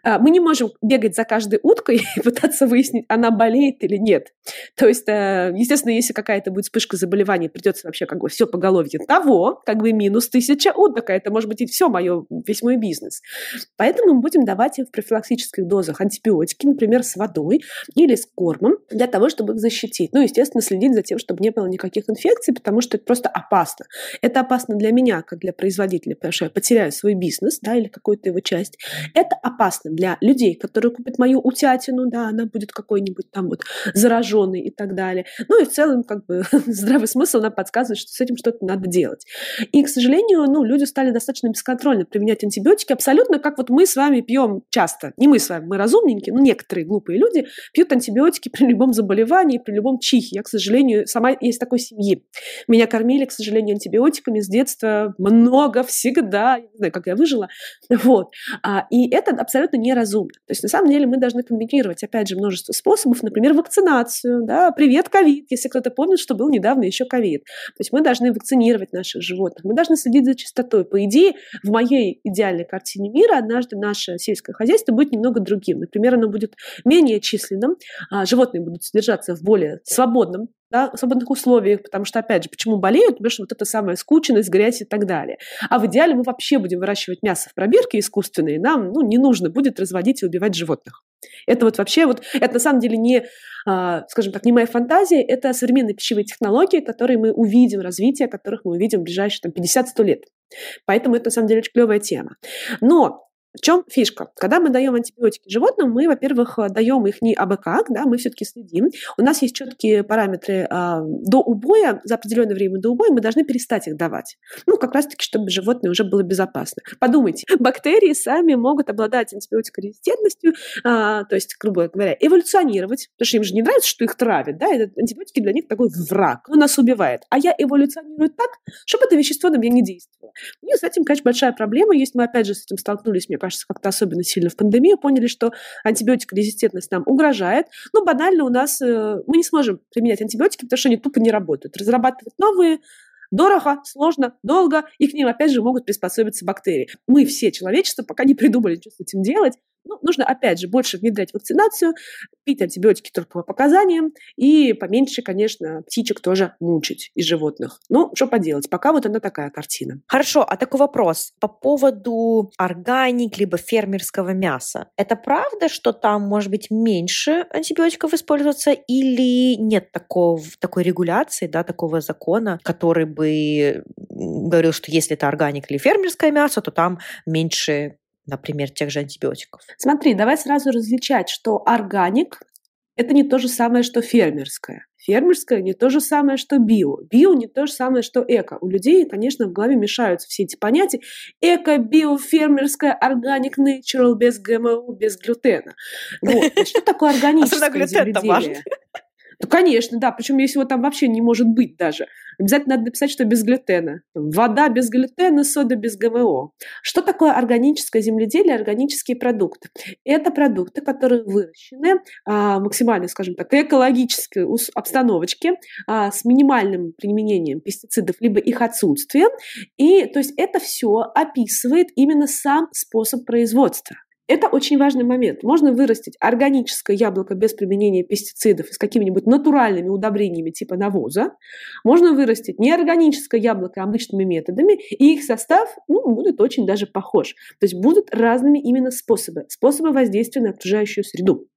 А, мы не можем бегать за каждой уткой *laughs* и пытаться выяснить, она болеет или нет. То есть, э, естественно, если какая-то будет вспышка заболевания, придется вообще как бы все поголовье того, как бы минус тысяча уток, а это может быть и все мое, весь мой бизнес. Поэтому мы будем давать им в профилактических дозах антибиотики, например, с водой или с кормом, для того, чтобы их защитить. Ну, естественно, следить за тем, чтобы не было никаких инфекций, потому что это просто опасно. Это опасно для меня, как для производителя, потому что я потеряю потеряю свой бизнес, да, или какую-то его часть. Это опасно для людей, которые купят мою утятину, да, она будет какой-нибудь там вот зараженной и так далее. Ну и в целом, как бы, *laughs* здравый смысл нам подсказывает, что с этим что-то надо делать. И, к сожалению, ну, люди стали достаточно бесконтрольно применять антибиотики, абсолютно как вот мы с вами пьем часто. Не мы с вами, мы разумненькие, но некоторые глупые люди пьют антибиотики при любом заболевании, при любом чихе. Я, к сожалению, сама из такой семьи. Меня кормили, к сожалению, антибиотиками с детства много, всегда знаю, как я выжила. *laughs* Вот. А, и это абсолютно неразумно. То есть, на самом деле, мы должны комбинировать, опять же, множество способов, например, вакцинацию, да, привет, ковид, если кто-то помнит, что был недавно еще ковид. То есть мы должны вакцинировать наших животных, мы должны следить за чистотой. По идее, в моей идеальной картине мира однажды наше сельское хозяйство будет немного другим. Например, оно будет менее численным, а животные будут содержаться в более свободном да, свободных условиях, потому что, опять же, почему болеют? Потому что вот это самая скученность, грязь и так далее. А в идеале мы вообще будем выращивать мясо в пробирке искусственные, нам ну, не нужно будет разводить и убивать животных. Это вот вообще, вот, это на самом деле не, а, скажем так, не моя фантазия, это современные пищевые технологии, которые мы увидим, развитие которых мы увидим в ближайшие там, 50-100 лет. Поэтому это на самом деле очень клевая тема. Но в чем фишка? Когда мы даем антибиотики животным, мы, во-первых, э, даем их не абы как, да, мы все-таки следим. У нас есть четкие параметры а, до убоя, за определенное время до убоя мы должны перестать их давать. Ну, как раз-таки, чтобы животное уже было безопасно. Подумайте, *laughs* бактерии сами могут обладать антибиотикорезистентностью, а, то есть, грубо говоря, эволюционировать, потому что им же не нравится, что их травят, да, и антибиотики для них такой враг, он нас убивает. А я эволюционирую так, чтобы это вещество на меня не действовало. И с этим, конечно, большая проблема есть. Мы, опять же, с этим столкнулись, мне кажется, как-то особенно сильно в пандемию, поняли, что антибиотикорезистентность нам угрожает. Ну, банально у нас э, мы не сможем применять антибиотики, потому что они тупо не работают. Разрабатывать новые дорого, сложно, долго, и к ним, опять же, могут приспособиться бактерии. Мы все, человечество, пока не придумали, что с этим делать, ну, нужно, опять же, больше внедрять вакцинацию, пить антибиотики только по показаниям и поменьше, конечно, птичек тоже мучить и животных. Ну, что поделать, пока вот она такая картина. Хорошо, а такой вопрос по поводу органик либо фермерского мяса. Это правда, что там может быть меньше антибиотиков использоваться или нет такого, такой регуляции, да, такого закона, который бы говорил, что если это органик или фермерское мясо, то там меньше например, тех же антибиотиков? Смотри, давай сразу различать, что органик – это не то же самое, что фермерское. Фермерское не то же самое, что био. Био не то же самое, что эко. У людей, конечно, в голове мешаются все эти понятия. Эко, био, фермерское, органик, natural, без ГМО, без глютена. Вот. *laughs* Что такое органическое земледелие? Ну, конечно, да. Причем если его там вообще не может быть даже. Обязательно надо написать, что без глютена. Вода без глютена, сода без ГМО. Что такое органическое земледелие, органические продукты? Это продукты, которые выращены а, максимально, скажем так, экологической обстановочке а, с минимальным применением пестицидов, либо их отсутствием. И то есть это все описывает именно сам способ производства. Это очень важный момент. Можно вырастить органическое яблоко без применения пестицидов и с какими-нибудь натуральными удобрениями типа навоза. Можно вырастить неорганическое яблоко обычными методами, и их состав ну, будет очень даже похож. То есть будут разными именно способы, способы воздействия на окружающую среду.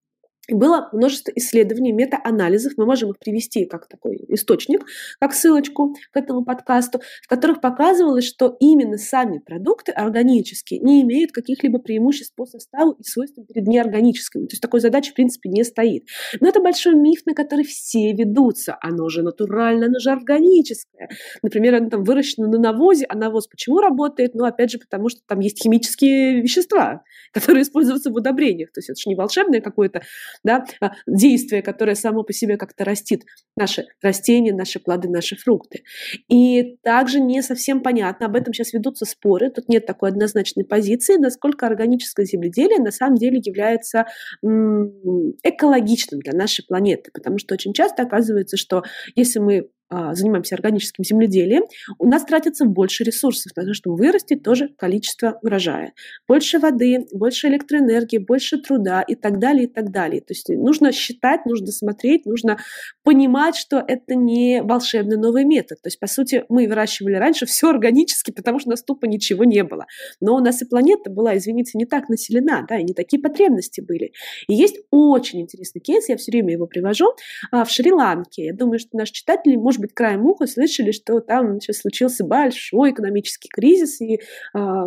Было множество исследований, мета-анализов, мы можем их привести как такой источник, как ссылочку к этому подкасту, в которых показывалось, что именно сами продукты органические не имеют каких-либо преимуществ по составу и свойствам перед неорганическими. То есть такой задачи в принципе не стоит. Но это большой миф, на который все ведутся. Оно же натуральное, оно же органическое. Например, оно там выращено на навозе, а навоз почему работает? Ну, опять же, потому что там есть химические вещества, *laughs* которые используются в удобрениях. То есть это же не волшебное какое-то да, а, действие, которое само по себе как-то растит наши растения, наши плоды, наши фрукты. И также не совсем понятно, об этом сейчас ведутся споры, тут нет такой однозначной позиции, насколько органическое земледелие на самом деле является экологичным для нашей планеты, потому что очень часто оказывается, что если мы занимаемся органическим земледелием, у нас тратится больше ресурсов на то, чтобы вырастить тоже количество урожая. Больше воды, больше электроэнергии, больше труда и так далее, и так далее. То есть нужно считать, нужно смотреть, нужно понимать, что это не волшебный новый метод. То есть, по сути, мы выращивали раньше все органически, потому что у нас тупо ничего не было. Но у нас и планета была, извините, не так населена, да, и не такие потребности были. И есть очень интересный кейс, я все время его привожу, а, в Шри-Ланке. Я думаю, что наши читатели, может быть, краем уха слышали, что там сейчас случился большой экономический кризис, и э,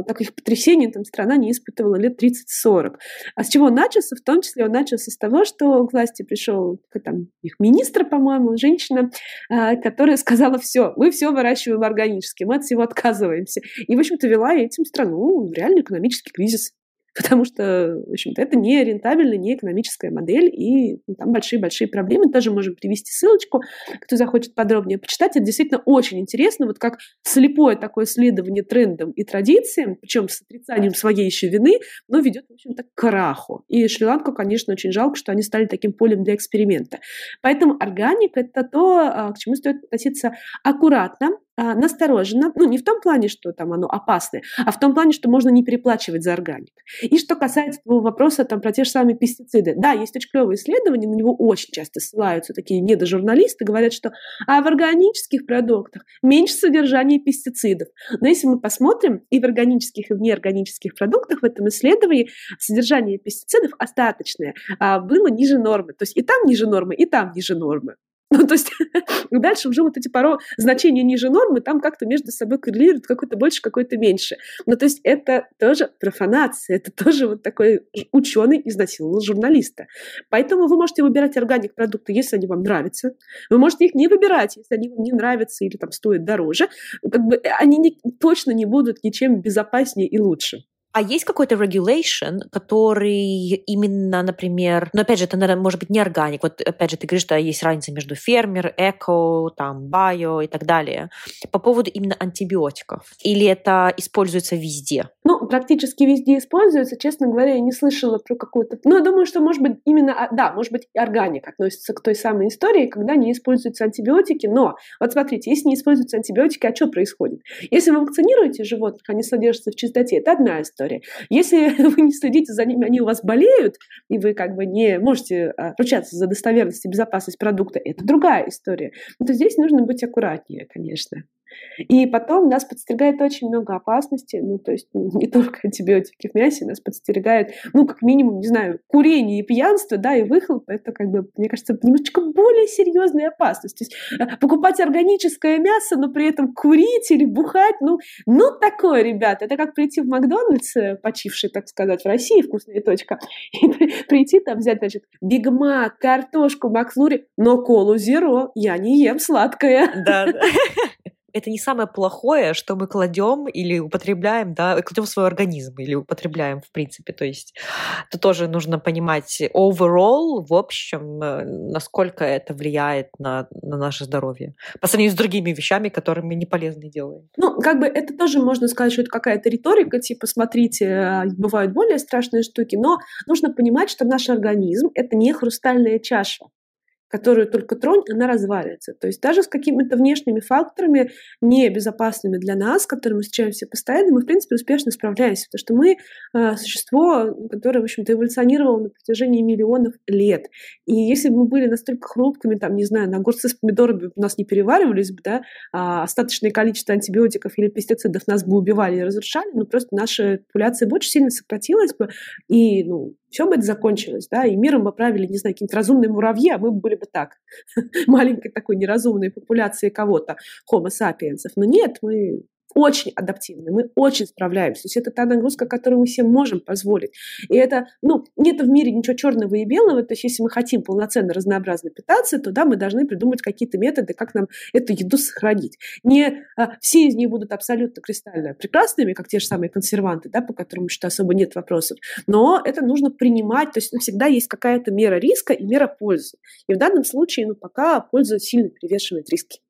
таких потрясений там страна не испытывала лет 30-40. А с чего он начался? В том числе он начался с того, что к власти пришел там, их министр, по-моему, женщина, э, которая сказала, все, мы все выращиваем органически, мы от всего отказываемся. И, в общем-то, вела этим страну в реальный экономический кризис. Потому что, в общем-то, это не рентабельная, не экономическая модель, и ну, там большие-большие проблемы. Тоже можем привести ссылочку, кто захочет подробнее почитать. Это действительно очень интересно, вот как слепое такое следование трендам и традициям, причем с отрицанием своей еще вины, но ведет, в общем-то, к краху. И Шри-Ланку, конечно, очень жалко, что они стали таким полем для эксперимента. Поэтому органика – это то, а, к чему стоит относиться аккуратно, настороженно, ну, не в том плане, что там оно опасное, а в том плане, что можно не переплачивать за органик. И что касается твоего вопроса там, про те же самые пестициды. Да, есть очень клевые исследования, на него очень часто ссылаются такие недожурналисты, говорят, что а в органических продуктах меньше содержания пестицидов. Но если мы посмотрим и в органических, и в неорганических продуктах в этом исследовании содержание пестицидов остаточное а, было ниже нормы. То есть и там ниже нормы, и там ниже нормы. Ну, то есть *laughs* дальше уже вот эти пару значения ниже нормы там как-то между собой коррелируют, какой-то больше, какой-то меньше. Ну, то есть это тоже профанация, это тоже вот такой ученый изнасиловал журналиста. Поэтому вы можете выбирать органик продукты, если они вам нравятся. Вы можете их не выбирать, если они вам не нравятся или там стоят дороже. Как бы они не, точно не будут ничем безопаснее и лучше. А есть какой-то regulation, который именно, например, ну, опять же, это, наверное, может быть не органик. Вот, опять же, ты говоришь, что есть разница между фермер, эко, там, био и так далее. По поводу именно антибиотиков. Или это используется везде? Ну, практически везде используется. Честно говоря, я не слышала про какую-то... Ну, я думаю, что, может быть, именно... А, да, может быть, органик относится к той самой истории, когда не используются антибиотики. Но, вот смотрите, если не используются антибиотики, а что происходит? Если вы вакцинируете животных, они содержатся в чистоте, это одна история история. Если *laughs* вы не следите за ними, они у вас болеют, и вы как бы не можете а, ручаться за достоверность и безопасность продукта, это другая история. Но здесь нужно быть аккуратнее, конечно. И потом нас подстерегает очень много опасностей, ну, то есть ну, *laughs* не только антибиотики в мясе, нас подстерегает, ну, как минимум, не знаю, курение и пьянство, да, и выхлоп, это, как бы, мне кажется, немножечко более серьезная опасность. То есть э, покупать органическое мясо, но при этом курить или бухать, ну, ну, такое, ребята, это как прийти в Макдональдс, э, почивший, так сказать, в России, вкусная точка, *laughs* и прийти там взять, значит, бигмак, картошку, макфлури, но колу зеро, я не ем сладкое. Да, да *laughs* это не самое плохое, что мы кладем или употребляем, да, кладем в свой организм или употребляем, в принципе. То есть это тоже нужно понимать overall, в общем, э, насколько это влияет на, на наше здоровье. По сравнению с другими вещами, которые мы не полезны делаем. Ну, как бы это тоже можно сказать, что это какая-то риторика, типа, смотрите, э, бывают более страшные штуки, но нужно понимать, что наш организм — это не хрустальная чаша которую только тронь, она развалится. То есть даже с какими-то внешними факторами, небезопасными для нас, с которыми мы встречаемся постоянно, мы, в принципе, успешно справляемся, потому что мы э, существо, которое, в общем-то, эволюционировало на протяжении миллионов лет. И если бы мы были настолько хрупкими, там, не знаю, на огурцы с помидорами у нас не переваривались бы, да, а остаточное количество антибиотиков или пестицидов нас бы убивали и разрушали, ну, просто наша популяция бы очень сильно сократилась бы, и, ну, все бы это закончилось, да, и миром бы правили, не знаю, какие-то разумные муравьи, а мы были бы так, *laughs* маленькой такой неразумной популяции кого-то, homo sapiens. Но нет, мы очень адаптивны, мы очень справляемся. То есть это та нагрузка, которую мы себе можем позволить. И это, ну, нет в мире ничего черного и белого. То есть если мы хотим полноценно, разнообразно питаться, то да, мы должны придумать какие-то методы, как нам эту еду сохранить. Не а, все из них будут абсолютно кристально прекрасными, как те же самые консерванты, да, по которым что особо нет вопросов. Но это нужно принимать. То есть ну, всегда есть какая-то мера риска и мера пользы. И в данном случае, ну, пока польза сильно перевешивает риски.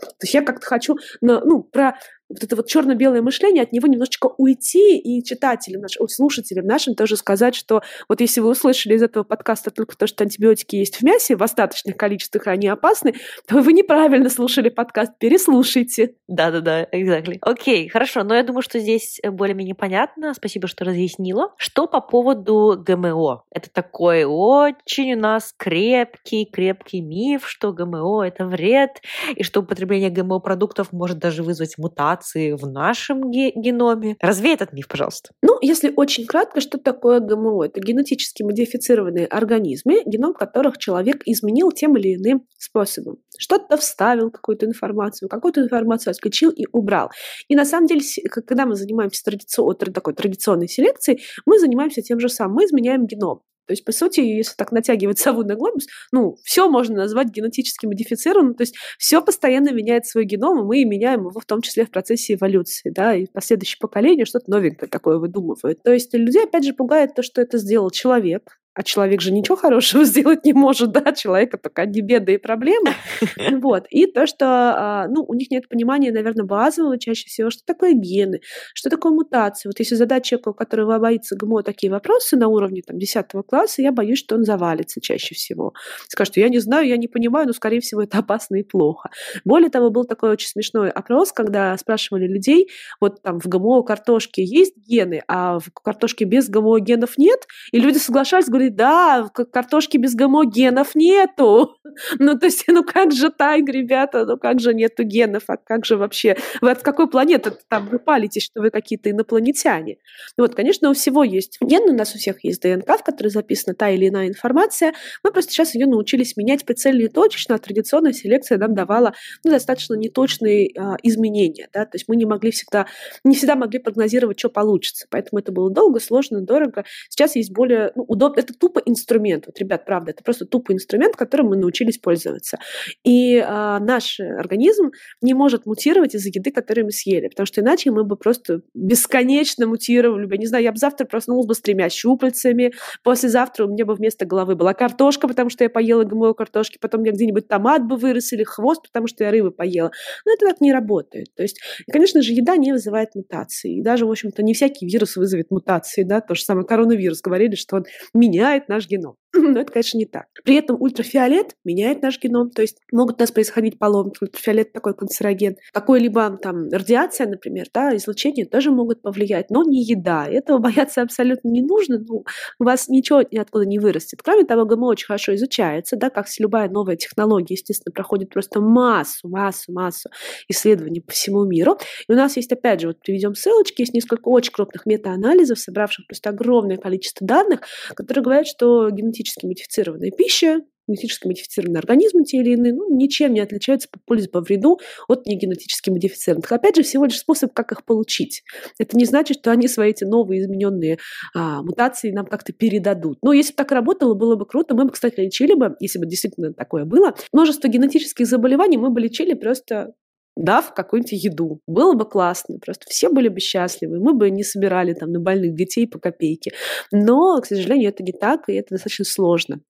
То есть я как-то хочу ну, про вот это вот черно-белое мышление, от него немножечко уйти и читателям, нашим, слушателям нашим тоже сказать, что вот если вы услышали из этого подкаста только то, что антибиотики есть в мясе в остаточных количествах, они опасны, то вы неправильно слушали подкаст, переслушайте. Да-да-да, exactly. Окей, хорошо, но я думаю, что здесь более-менее понятно. Спасибо, что разъяснила. Что по поводу ГМО? Это такой очень у нас крепкий, крепкий миф, что ГМО – это вред, и что употребление ГМО-продуктов может даже вызвать мутации мутации в нашем геноме. Развей этот миф, пожалуйста. Ну, если очень кратко, что такое ГМО? Это генетически модифицированные организмы, геном которых человек изменил тем или иным способом. Что-то вставил, какую-то информацию, какую-то информацию отключил и убрал. И на самом деле, когда мы занимаемся традицион, такой традиционной селекцией, мы занимаемся тем же самым. Мы изменяем геном. То есть, по сути, если так натягивать сову на глобус, ну, все можно назвать генетически модифицированным, то есть все постоянно меняет свой геном, и мы меняем его в том числе в процессе эволюции, да, и последующее поколение что-то новенькое такое выдумывает. То есть людей, опять же, пугает то, что это сделал человек, а человек же ничего хорошего *laughs* сделать не может, да, человека только одни беды и проблемы. *laughs* Вот. И то, что а, ну, у них нет понимания, наверное, базового чаще всего, что такое гены, что такое мутации. Вот если задать человеку, который боится ГМО, такие вопросы на уровне там, 10 класса, я боюсь, что он завалится чаще всего. Скажет, что я не знаю, я не понимаю, но, скорее всего, это опасно и плохо. Более того, был такой очень смешной опрос, когда спрашивали людей, вот там в ГМО картошке есть гены, а в картошке без ГМО генов нет, и люди соглашались, говорили, да, картошки без гомогенов нету. *laughs* Ну, то есть, *laughs* ну как же так, ребята, ну как же нету генов, а как же вообще, вы от какой планеты там вы палитесь, что вы какие-то инопланетяне? Вот, конечно, у всего есть ген, у нас у всех есть ДНК, в которой записана та или иная информация, мы просто сейчас ее научились менять прицельно и точечно, а традиционная селекция нам давала ну, достаточно неточные а, изменения, да, то есть мы не могли всегда, не всегда могли прогнозировать, что получится, поэтому это было долго, сложно, дорого. Сейчас есть более ну, удобно, это тупо инструмент. Вот, ребят, правда, это просто тупо инструмент, которым мы научились пользоваться. И а, наш организм не может мутировать из-за еды, которую мы съели, потому что иначе мы бы просто бесконечно мутировали. Я не знаю, я бы завтра проснулась бы с тремя щупальцами, послезавтра у меня бы вместо головы была картошка, потому что я поела ГМО картошки, потом у меня где-нибудь томат бы вырос или хвост, потому что я рыбы поела. Но это так не работает. То есть, конечно же, еда не вызывает мутации. И даже, в общем-то, не всякий вирус вызовет мутации. Да? То же самое коронавирус. Говорили, что он меня меняет наш геном. Но это, конечно, не так. При этом ультрафиолет меняет наш геном, то есть могут у нас происходить поломки. Ультрафиолет такой канцероген. Какой-либо там радиация, например, да, излучение тоже могут повлиять, но не еда. Этого *laughs* бояться абсолютно не нужно. Ну, у вас ничего ниоткуда не вырастет. Кроме того, ГМО очень хорошо изучается, да, как любая новая технология, естественно, проходит просто массу, массу, массу исследований по всему миру. И у нас есть, опять же, вот приведем ссылочки, есть несколько очень крупных метаанализов, собравших просто огромное количество данных, которые говорят, что генетически модифицированная пища, генетически модифицированные организмы те или иные, ну, ничем не отличаются по пользе, по вреду от негенетически модифицированных. Опять же, всего лишь способ, как их получить. Это не значит, что они свои эти новые измененные а, мутации нам как-то передадут. Но если бы так работало, было бы круто. Мы бы, кстати, лечили бы, если бы действительно такое было, множество генетических заболеваний мы бы лечили просто дав какую-нибудь еду. Было бы классно, просто все были бы счастливы, мы бы не собирали там на больных детей по копейке. Но, к сожалению, это не так, и это достаточно сложно.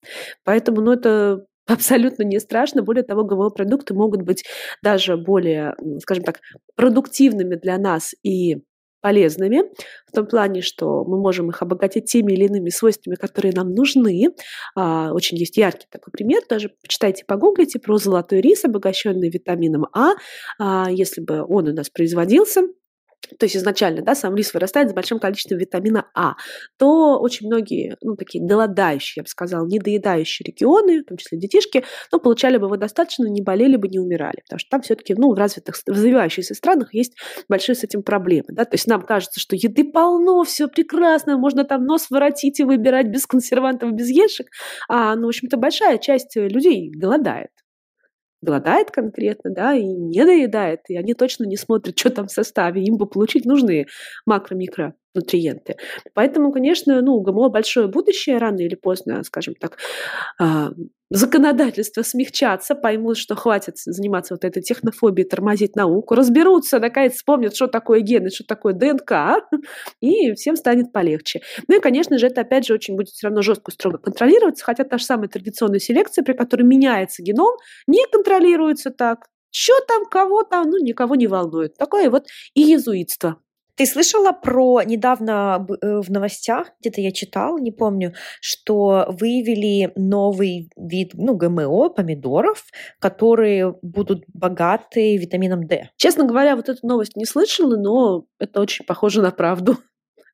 Поэтому, ну, это *laughs* абсолютно не страшно. Более того, ГМО-продукты могут быть даже более, скажем так, продуктивными для нас и полезными, в том плане, что мы можем их обогатить теми или иными свойствами, которые нам нужны. А, очень есть яркий такой пример, даже почитайте, погуглите про золотой рис, обогащенный витамином А. а если бы он у нас производился, то есть изначально, да, сам рис вырастает с большим количеством витамина А, то очень многие, ну, такие голодающие, я бы сказала, недоедающие регионы, в том числе детишки, ну, получали бы его достаточно, не болели бы, не умирали, потому что там все-таки, ну, в развитых, в развивающихся странах есть большие с этим проблемы, да, то есть нам кажется, что еды полно, все прекрасно, можно там нос воротить и выбирать без консервантов, без ешек, а, ну, в общем-то, большая часть людей голодает, голодает конкретно, да, и не доедает, и они точно не смотрят, что там в составе, им бы получить нужные макро-микро нутриенты. Поэтому, конечно, ну, у ГМО большое будущее, рано или поздно, скажем так, а, законодательство смягчаться, поймут, что хватит заниматься вот этой технофобией, тормозить науку, разберутся, наконец вспомнят, что такое гены, что такое ДНК, и всем станет полегче. Ну и, конечно же, это, опять же, очень будет все равно жестко, строго контролироваться, хотя та же самая традиционная селекция, при которой меняется геном, не контролируется так. Что там, кого там, ну, никого не волнует. Такое вот и езуитство. Ты слышала про недавно э, в новостях, где-то я читала, не помню, что выявили новый вид, ну, ГМО, помидоров, которые будут богаты витамином D. Честно говоря, вот эту новость не слышала, но это очень похоже на правду.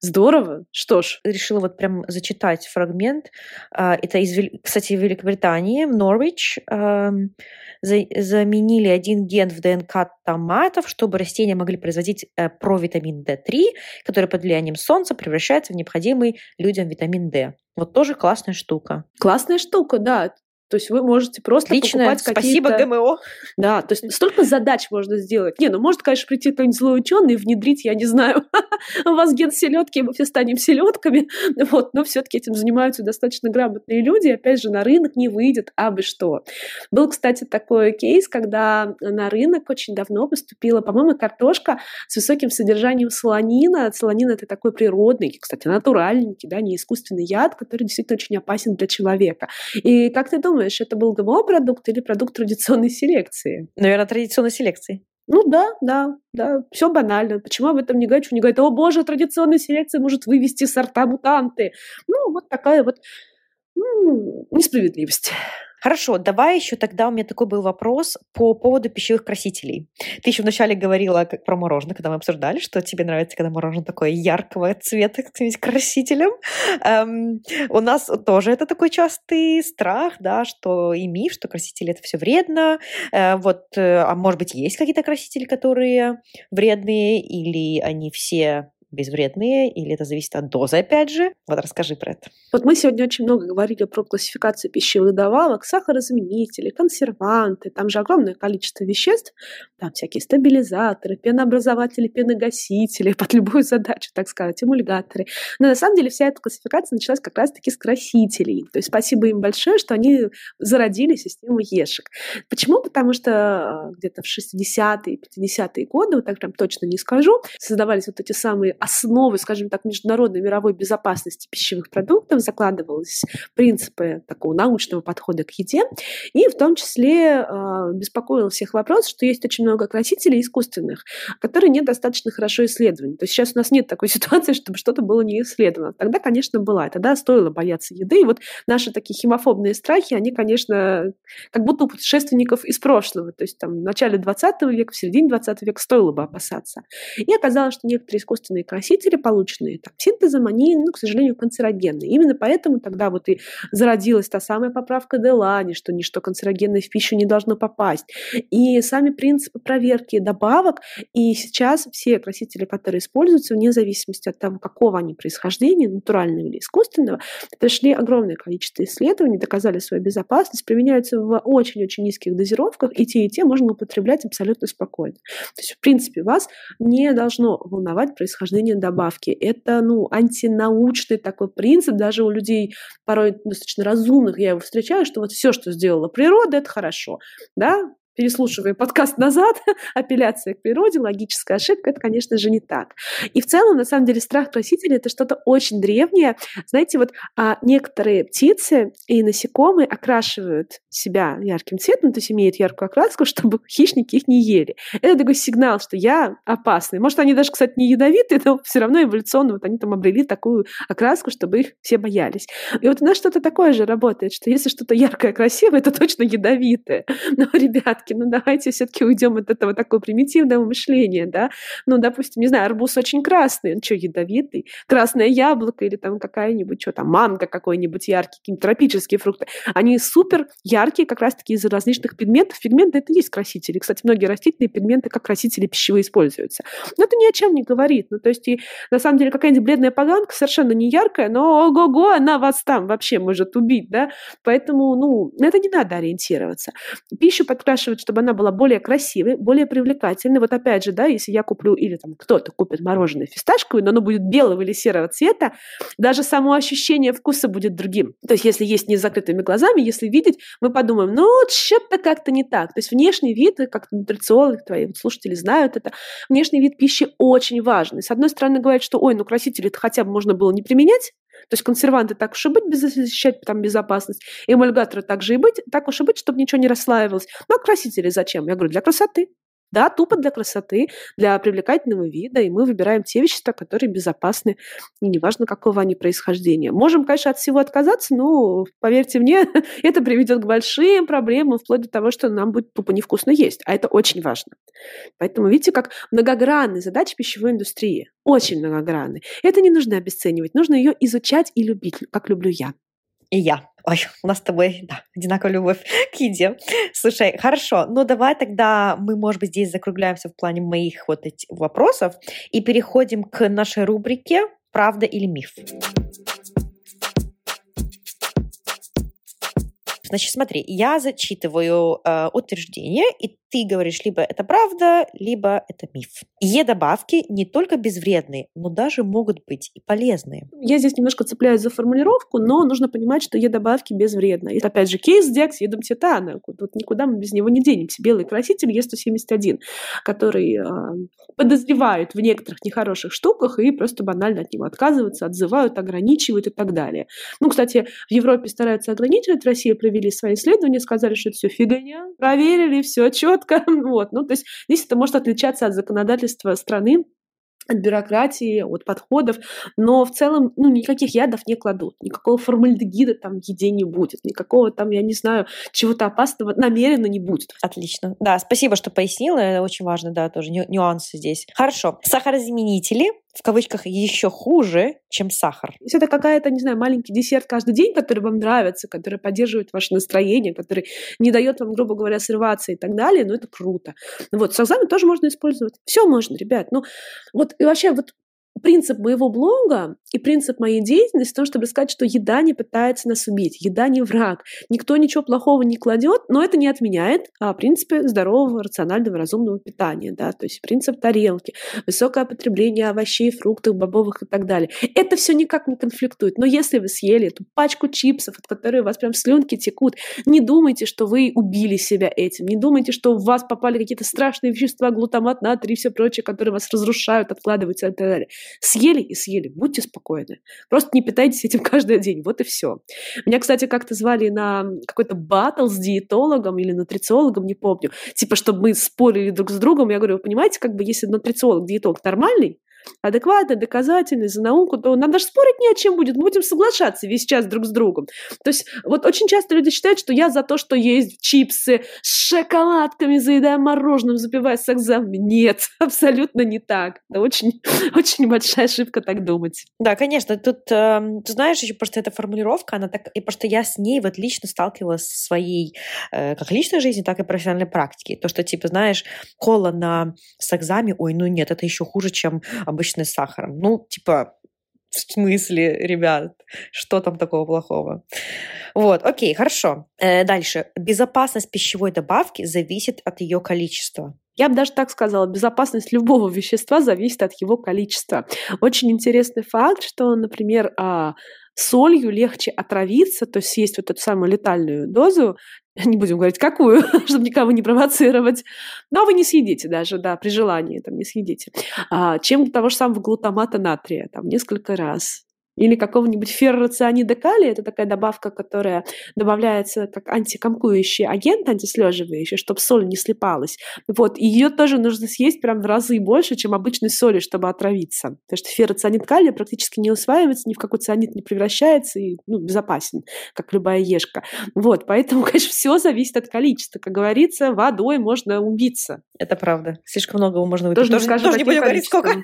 Здорово. Что ж. Решила вот прям зачитать фрагмент. А, это, из, кстати, Великобритании, Норвич. Заменили один ген в ДНК томатов, чтобы растения могли производить э, провитамин D3, который под влиянием солнца превращается в необходимый людям витамин D. Вот тоже классная штука. Классная штука, да. То есть вы можете просто Личное, покупать спасибо какие-то... ГМО. Да, то есть столько задач можно сделать. Не, ну может, конечно, прийти кто-нибудь злой ученый и внедрить, я не знаю, *laughs* у вас ген селедки, мы все станем селедками, *laughs* вот, но все-таки этим занимаются достаточно грамотные люди, опять же, на рынок не выйдет, а бы что. Был, кстати, такой кейс, когда на рынок очень давно поступила, по-моему, картошка с высоким содержанием солонина. Солонин — это такой природный, кстати, натуральненький, да, не искусственный яд, который действительно очень опасен для человека. И как ты думаешь, это был ГМО-продукт или продукт традиционной селекции? Наверное, традиционной селекции. Ну да, да, да, все банально. Почему об этом не говорят? Что не говорят, о боже, традиционная селекция может вывести сорта мутанты. Ну, вот такая вот несправедливость. Хорошо, давай еще тогда у меня такой был вопрос по поводу пищевых красителей. Ты еще вначале говорила как про мороженое, когда мы обсуждали, что тебе нравится, когда мороженое такое яркого цвета, каким-нибудь красителем. Эм, у нас тоже это такой частый страх, да, что и миф, что красители это все вредно. Э, вот, э, а может быть, есть какие-то красители, которые вредные, или они все безвредные, или это зависит от дозы, опять же? Вот расскажи про это. Вот мы сегодня очень много говорили про классификацию пищевых добавок, сахарозаменители, консерванты, там же огромное количество веществ, там всякие стабилизаторы, пенообразователи, пеногасители, под любую задачу, так сказать, эмульгаторы. Но на самом деле вся эта классификация началась как раз-таки с красителей. То есть спасибо им большое, что они зародили систему ешек. Почему? Потому что а, где-то в 60-е, 50-е годы, вот так прям точно не скажу, создавались вот эти самые основы, скажем так, международной мировой безопасности пищевых продуктов, закладывались принципы такого научного подхода к еде, и в том числе э, беспокоил всех вопрос, что есть очень много красителей искусственных, которые недостаточно хорошо исследованы. То есть сейчас у нас нет такой *laughs* ситуации, чтобы что-то было не исследовано. Тогда, конечно, была, тогда стоило бояться еды, и вот наши такие химофобные страхи, они, конечно, как будто у путешественников из прошлого, то есть там в начале 20 века, в середине 20 века стоило бы опасаться. И оказалось, что некоторые искусственные красители, полученные там, синтезом, они, ну, к сожалению, канцерогенные. Именно поэтому тогда вот и зародилась та самая поправка Делани, что ничто канцерогенное в пищу не должно попасть. И сами принципы проверки добавок, и сейчас все красители, которые используются, вне зависимости от того, какого они происхождения, натурального или искусственного, прошли огромное количество исследований, доказали свою безопасность, применяются в очень-очень низких дозировках, и те, и те можно употреблять абсолютно спокойно. То есть, в принципе, вас не должно волновать происхождение происхождения добавки. Это, ну, антинаучный такой принцип, даже у людей порой достаточно разумных я его встречаю, что вот все, что сделала природа, это хорошо, да, переслушивая подкаст назад, *laughs* апелляция к природе, логическая ошибка, это, конечно же, не так. И в целом, на самом деле, страх красителя – это что-то очень древнее. Знаете, вот а, некоторые птицы и насекомые окрашивают себя ярким цветом, то есть имеют яркую окраску, *laughs* чтобы хищники их не ели. Это такой сигнал, что я опасный. Может, они даже, кстати, не ядовитые, но все равно эволюционно вот они там обрели такую окраску, чтобы их все боялись. И вот у нас что-то такое же работает, что если что-то яркое, красивое, это точно ядовитое. Но, ребятки, все-таки, ну давайте все-таки уйдем от этого такого примитивного мышления, да. Ну, допустим, не знаю, арбуз очень красный, он что, ядовитый? Красное яблоко или там какая-нибудь, что там, манго какой-нибудь яркий, какие-нибудь тропические фрукты. Они супер яркие как раз-таки из-за различных пигментов. Пигменты — это и есть красители. Кстати, многие растительные пигменты как красители пищевые используются. Но это ни о чем не говорит. Ну, то есть, и на самом деле какая-нибудь бледная поганка совершенно не яркая, но ого-го, она вас там вообще может убить, да. Поэтому, ну, это не надо ориентироваться. Пищу подкрашивать делать, чтобы она была более красивой, более привлекательной. Вот опять же, да, если я куплю, или там кто-то купит мороженое фисташковое, но оно будет белого или серого цвета, даже само ощущение вкуса будет другим. То есть если есть не с закрытыми глазами, если видеть, мы подумаем, ну, что-то как-то не так. То есть внешний вид, как нутрициологи твои вот слушатели знают это, внешний вид пищи очень важный. С одной стороны, говорят, что, ой, ну красители это хотя бы можно было не применять, то есть консерванты так уж и быть, защищать там безопасность, эмульгаторы так же и быть, так уж и быть, чтобы ничего не расслаивалось. Ну, а красители зачем? Я говорю, для красоты. Да, тупо для красоты, для привлекательного вида, и мы выбираем те вещества, которые безопасны, и неважно, какого они происхождения. Можем, конечно, от всего отказаться, но, поверьте мне, *laughs* это приведет к большим проблемам, вплоть до того, что нам будет тупо невкусно есть, а это очень важно. Поэтому видите, как многогранные задачи пищевой индустрии, очень многогранные. Это не нужно обесценивать, нужно ее изучать и любить, как люблю я. И я. Ой, у нас с тобой, да, одинаковая любовь *laughs* к еде. Слушай, хорошо, ну давай тогда мы, может быть, здесь закругляемся в плане моих вот этих вопросов и переходим к нашей рубрике «Правда или миф?». Значит, смотри, я зачитываю э, утверждение, и ты говоришь, либо это правда, либо это миф. Е-добавки не только безвредные, но даже могут быть и полезные. Я здесь немножко цепляюсь за формулировку, но нужно понимать, что Е-добавки безвредны. И опять же, кейс Декс, едом титана. Вот никуда мы без него не денемся. Белый краситель Е171, который э, подозревают в некоторых нехороших штуках и просто банально от него отказываются, отзывают, ограничивают и так далее. Ну, кстати, в Европе стараются ограничивать, в России провели свои исследования, сказали, что это все фигня, проверили, все четко. *laughs* Вот. Ну, то есть здесь это может отличаться от законодательства страны, от бюрократии, от подходов, но в целом ну, никаких ядов не кладут, никакого формальдегида там в еде не будет, никакого там, я не знаю, чего-то опасного намеренно не будет. Отлично. Да, спасибо, что пояснила, это очень важно, да, тоже нюансы здесь. Хорошо. Сахарозаменители в кавычках еще хуже, чем сахар. Если это какая-то, не знаю, маленький десерт каждый день, который вам нравится, который поддерживает ваше настроение, который не дает вам, грубо говоря, срываться и так далее, ну это круто. Вот, с тоже можно использовать. Все можно, ребят. Ну, вот и вообще, вот принцип моего блога и принцип моей деятельности в том, чтобы сказать, что еда не пытается нас убить, еда не враг, никто ничего плохого не кладет, но это не отменяет а, принципы здорового, рационального, разумного питания, да, то есть принцип тарелки, высокое потребление овощей, фруктов, бобовых и так далее. Это все никак не конфликтует, но если вы съели эту пачку чипсов, от которой у вас прям слюнки текут, не думайте, что вы убили себя этим, не думайте, что в вас попали какие-то страшные вещества, глутамат, натрий и все прочее, которые вас разрушают, откладываются и так далее. Съели и съели, будьте спокойны. Просто не питайтесь этим *laughs* каждый день, вот и все. Меня, кстати, как-то звали на какой-то батл с диетологом или нутрициологом, не помню, типа, чтобы мы спорили друг с другом. Я говорю, вы понимаете, как бы если нутрициолог, диетолог нормальный, адекватный, доказательный, за науку, то надо же спорить не о чем будет, мы будем соглашаться весь час друг с другом. То есть вот очень часто люди считают, что я за то, что есть чипсы с шоколадками, заедая мороженым, запивая с. Нет, *laughs* абсолютно не так. Это очень, *laughs* очень большая ошибка так думать. Да, конечно. Тут, э, ты знаешь, еще просто эта формулировка, она так, и просто я с ней вот лично сталкивалась в своей э, как личной жизни, так и профессиональной практике. То, что, типа, знаешь, кола на с экзаменом, ой, ну нет, это еще хуже, чем обычно с сахаром. Ну, типа, в смысле, ребят, что там такого плохого? Вот, окей, хорошо. Э, дальше. Безопасность пищевой добавки зависит от ее количества. Я бы даже так сказала, безопасность любого вещества зависит от его количества. Очень интересный факт, что, например, а, солью легче отравиться, то есть съесть вот эту самую летальную дозу, *laughs* не будем говорить какую, *laughs* чтобы никого не провоцировать, но вы не съедите даже, да, при желании там не съедите, а, чем того же самого глутамата натрия, там несколько раз или какого-нибудь ферроцианида калия, это такая добавка, которая добавляется как антикомкующий агент, антислеживающий, чтобы соль не слипалась. Вот, и ее тоже нужно съесть прям в разы больше, чем обычной соли, чтобы отравиться. Потому что ферроцианид калия практически не усваивается, ни в какой цианид не превращается и ну, безопасен, как любая ешка. Вот, поэтому, *laughs* конечно, все зависит от количества. Как говорится, водой можно убиться. Это правда. Слишком много можно выпить. Тоже, тоже, скажу, тоже не будем говорить, сколько.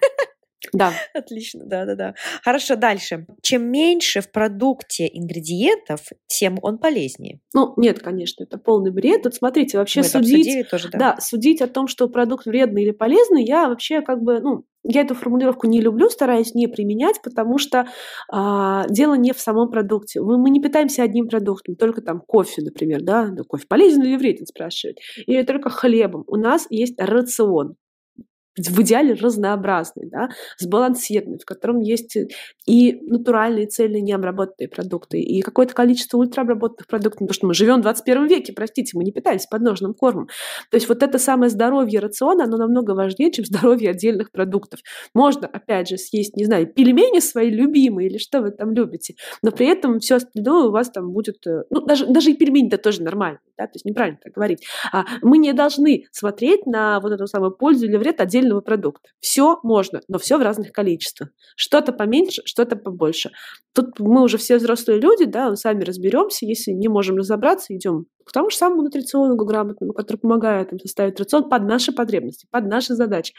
Да. *laughs* Отлично, да-да-да. Хорошо, дальше. Чем меньше в продукте ингредиентов, тем он полезнее. Ну, нет, конечно, это полный бред. Тут смотрите, вообще Мы судить... Тоже, да. да, судить о том, что продукт вредный или полезный, я вообще как бы, ну, я эту формулировку не люблю, стараюсь не применять, потому что а, дело не в самом продукте. Мы, мы не питаемся одним продуктом, только там кофе, например, да, да кофе полезен или вреден, спрашивают, или только хлебом. У нас есть рацион в идеале разнообразный, да, сбалансированный, в котором есть и натуральные, цельные, необработанные продукты, и какое-то количество ультраобработанных продуктов, потому что мы живем в 21 веке, простите, мы не питаемся подножным кормом. То есть вот это самое здоровье рациона, оно намного важнее, чем *laughs* здоровье отдельных продуктов. Можно, опять же, съесть, не знаю, пельмени свои любимые или что вы там любите, но при этом все остальное у вас там будет, э, ну, даже, даже и пельмени-то тоже нормально, да, то есть неправильно так говорить. А мы не должны смотреть на вот эту самую пользу или вред отдельно отдельного продукта. Все можно, но все в разных количествах. Что-то поменьше, что-то побольше. Тут мы уже все взрослые люди, да, сами разберемся. Если не можем разобраться, идем к тому же самому нутриционному грамотному, который помогает им составить рацион под наши потребности, под наши задачи,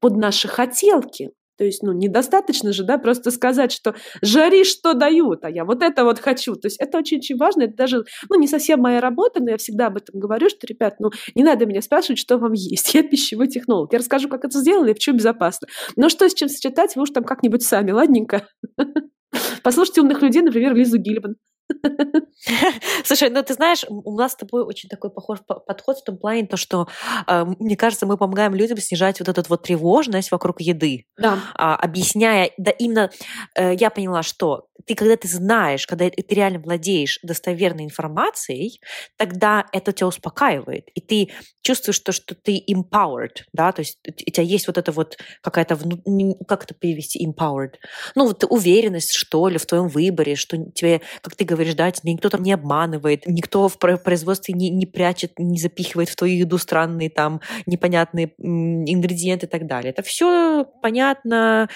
под наши хотелки. То есть, ну, недостаточно же, да, просто сказать, что жари, что дают, а я вот это вот хочу. То есть это очень-очень важно, это даже, ну, не совсем моя работа, но я всегда об этом говорю, что, ребят, ну, не надо меня спрашивать, что вам есть. *laughs* Я пищевой технолог. Я расскажу, как это сделали и почему безопасно. Но что с чем сочетать, вы уж там как-нибудь сами, ладненько. *laughs* Послушайте умных людей, например, Лизу Гильбан. *laughs* Слушай, ну ты знаешь, у нас с тобой очень такой похож подход в том плане, то, что, э, мне кажется, мы помогаем людям снижать вот эту вот тревожность вокруг еды. Да. А, объясняя, да именно э, я поняла, что ты, когда ты знаешь, когда ты реально владеешь достоверной информацией, тогда это тебя успокаивает. И ты чувствуешь то, что ты empowered, да, то есть у тебя есть вот это вот какая-то, как это перевести, empowered? Ну, вот уверенность, что ли, в твоем выборе, что тебе, как ты говоришь, да, никто там не обманывает, никто в производстве не, не прячет, не запихивает в твою еду странные там непонятные ингредиенты и так далее. Это все понятно.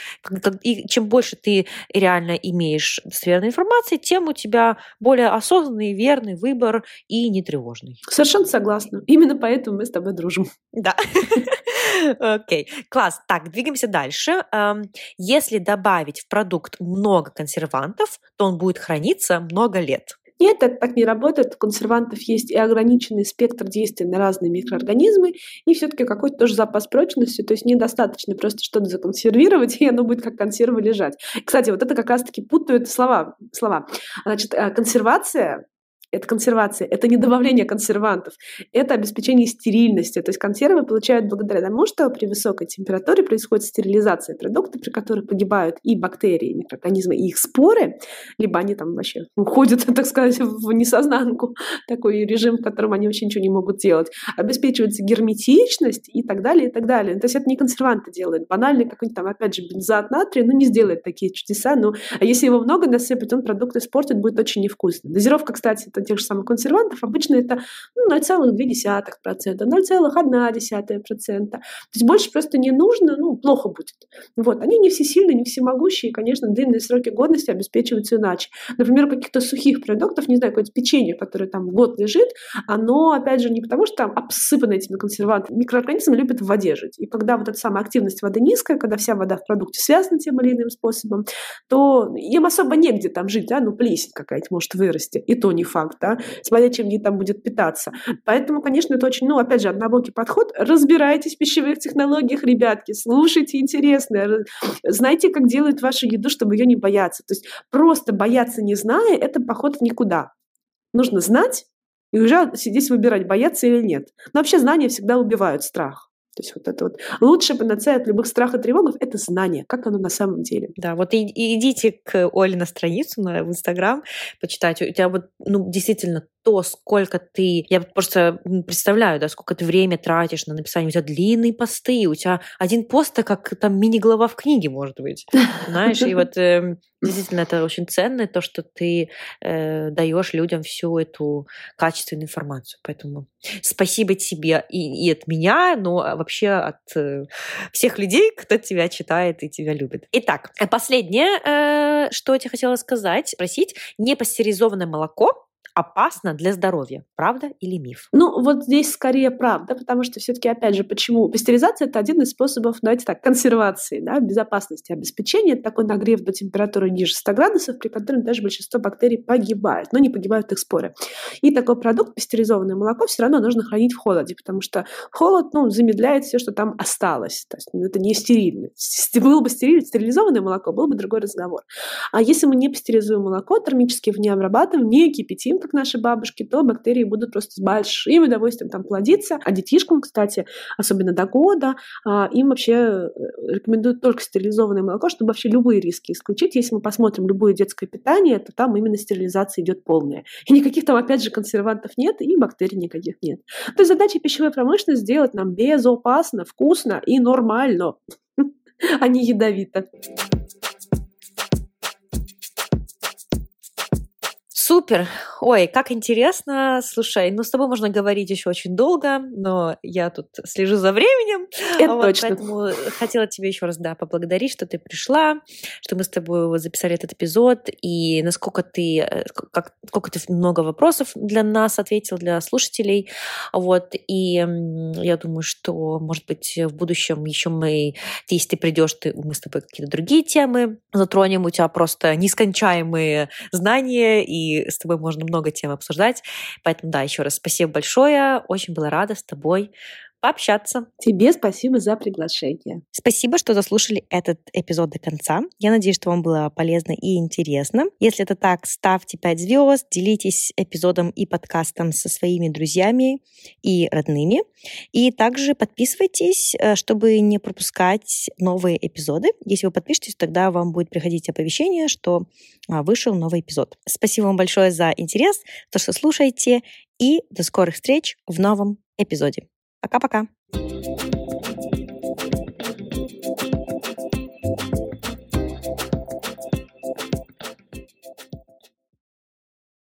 И чем больше ты реально имеешь достоверной информации, тем у тебя более осознанный, верный выбор и не тревожный. Совершенно согласна. Именно поэтому мы с тобой дружим. Да. *laughs* Окей, okay. класс. Так, двигаемся дальше. Если добавить в продукт много консервантов, то он будет храниться много лет. Нет, это так не работает. У консервантов есть и ограниченный спектр действия на разные микроорганизмы, и все-таки какой-то тоже запас прочности, то есть недостаточно просто что-то законсервировать, *laughs* и оно будет как консерва лежать. Кстати, вот это как раз-таки путают слова. слова. Значит, э, консервация это консервация, это не добавление консервантов, это обеспечение стерильности. То есть консервы получают благодаря тому, что при высокой температуре происходит стерилизация продуктов, при которых погибают и бактерии, и микроорганизмы, и их споры, либо они там вообще уходят, *laughs* так сказать, в несознанку, *laughs* такой режим, в котором они вообще ничего не могут делать. Обеспечивается герметичность и так далее, и так далее. То есть это не консерванты делают. Банальный какой-нибудь там, опять же, бензоат натрия, ну, не сделает такие чудеса. Ну, а если его много насыпать, он продукт испортит, будет очень невкусно. Дозировка, кстати, это тех же самых консервантов, обычно это ну, 0,2%, 0,1%. То есть больше просто не нужно, ну, плохо будет. Вот. Они не все сильные, не все могущие, и, конечно, длинные сроки годности обеспечиваются иначе. Например, каких-то сухих продуктов, не знаю, какое-то печенье, которое там год лежит, оно, опять же, не потому что там обсыпано этими консервантами. Микроорганизмы любят в воде жить. И когда вот эта самая активность воды низкая, когда вся вода в продукте связана тем или иным способом, то им особо негде там жить, да, ну, плесень какая-то может вырасти. И то не факт да, смотря чем они там будет питаться. Поэтому, конечно, это очень, ну, опять же, однобокий подход. Разбирайтесь в пищевых технологиях, ребятки, слушайте интересно, знайте, как делают вашу еду, чтобы ее не бояться. То есть просто бояться не зная, это поход в никуда. Нужно знать и уже сидеть выбирать, бояться или нет. Но вообще знания всегда убивают страх. То есть вот это вот лучшая панацея от любых страхов и тревогов – это знание, как оно на самом деле. Да, вот и, и идите к Оле на страницу на, в Инстаграм, почитайте. У тебя вот, ну, действительно то, сколько ты... Я просто представляю, да, сколько ты время тратишь на написание. У тебя длинные посты, у тебя один пост, как там мини-глава в книге, может быть. Знаешь, и вот э, действительно это очень ценно, то, что ты э, даешь людям всю эту качественную информацию. Поэтому спасибо тебе и, и от меня, но вообще от э, всех людей, кто тебя читает и тебя любит. Итак, последнее, э, что я тебе хотела сказать, спросить. Непастеризованное молоко опасно для здоровья. Правда или миф? Ну, вот здесь скорее правда, потому что все-таки, опять же, почему? Пастеризация – это один из способов, давайте так, консервации, да, безопасности обеспечения. Это такой нагрев до температуры ниже 100 градусов, при котором даже большинство бактерий погибают, но не погибают их споры. И такой продукт, пастеризованное молоко, все равно нужно хранить в холоде, потому что холод, ну, замедляет все, что там осталось. То есть ну, это не стерильно. Если было бы стерильно, стерилизованное молоко, был бы другой разговор. А если мы не пастеризуем молоко, термически в не обрабатываем, не кипятим, как наши бабушки, то бактерии будут просто с большим удовольствием там плодиться. А детишкам, кстати, особенно до года, а, им вообще э, рекомендуют только стерилизованное молоко, чтобы вообще любые риски исключить. Если мы посмотрим любое детское питание, то там именно стерилизация идет полная. И никаких там, опять же, консервантов нет, и бактерий никаких нет. То есть задача пищевой промышленности сделать нам безопасно, вкусно и нормально, *laughs* а не ядовито. Супер! Ой, как интересно. Слушай, ну с тобой можно говорить еще очень долго, но я тут слежу за временем. Это вот, точно. Поэтому хотела тебе еще раз, да, поблагодарить, что ты пришла, что мы с тобой записали этот эпизод, и насколько ты, э, как, сколько ты много вопросов для нас ответил, для слушателей. Вот, и я думаю, что, может быть, в будущем еще мы, если ты придешь, ты, мы с тобой какие-то другие темы затронем, у тебя просто нескончаемые знания и с тобой можно много тем обсуждать. Поэтому, да, еще раз спасибо большое. Очень была рада с тобой пообщаться. Тебе спасибо за приглашение. Спасибо, что заслушали этот эпизод до конца. Я надеюсь, что вам было полезно и интересно. Если это так, ставьте 5 звезд, делитесь эпизодом и подкастом со своими друзьями и родными. И также подписывайтесь, э, чтобы не пропускать новые эпизоды. Если вы подпишетесь, тогда вам будет приходить оповещение, что а, вышел новый эпизод. Спасибо вам большое за интерес, то, что слушаете, и до скорых встреч в новом эпизоде. Пока-пока.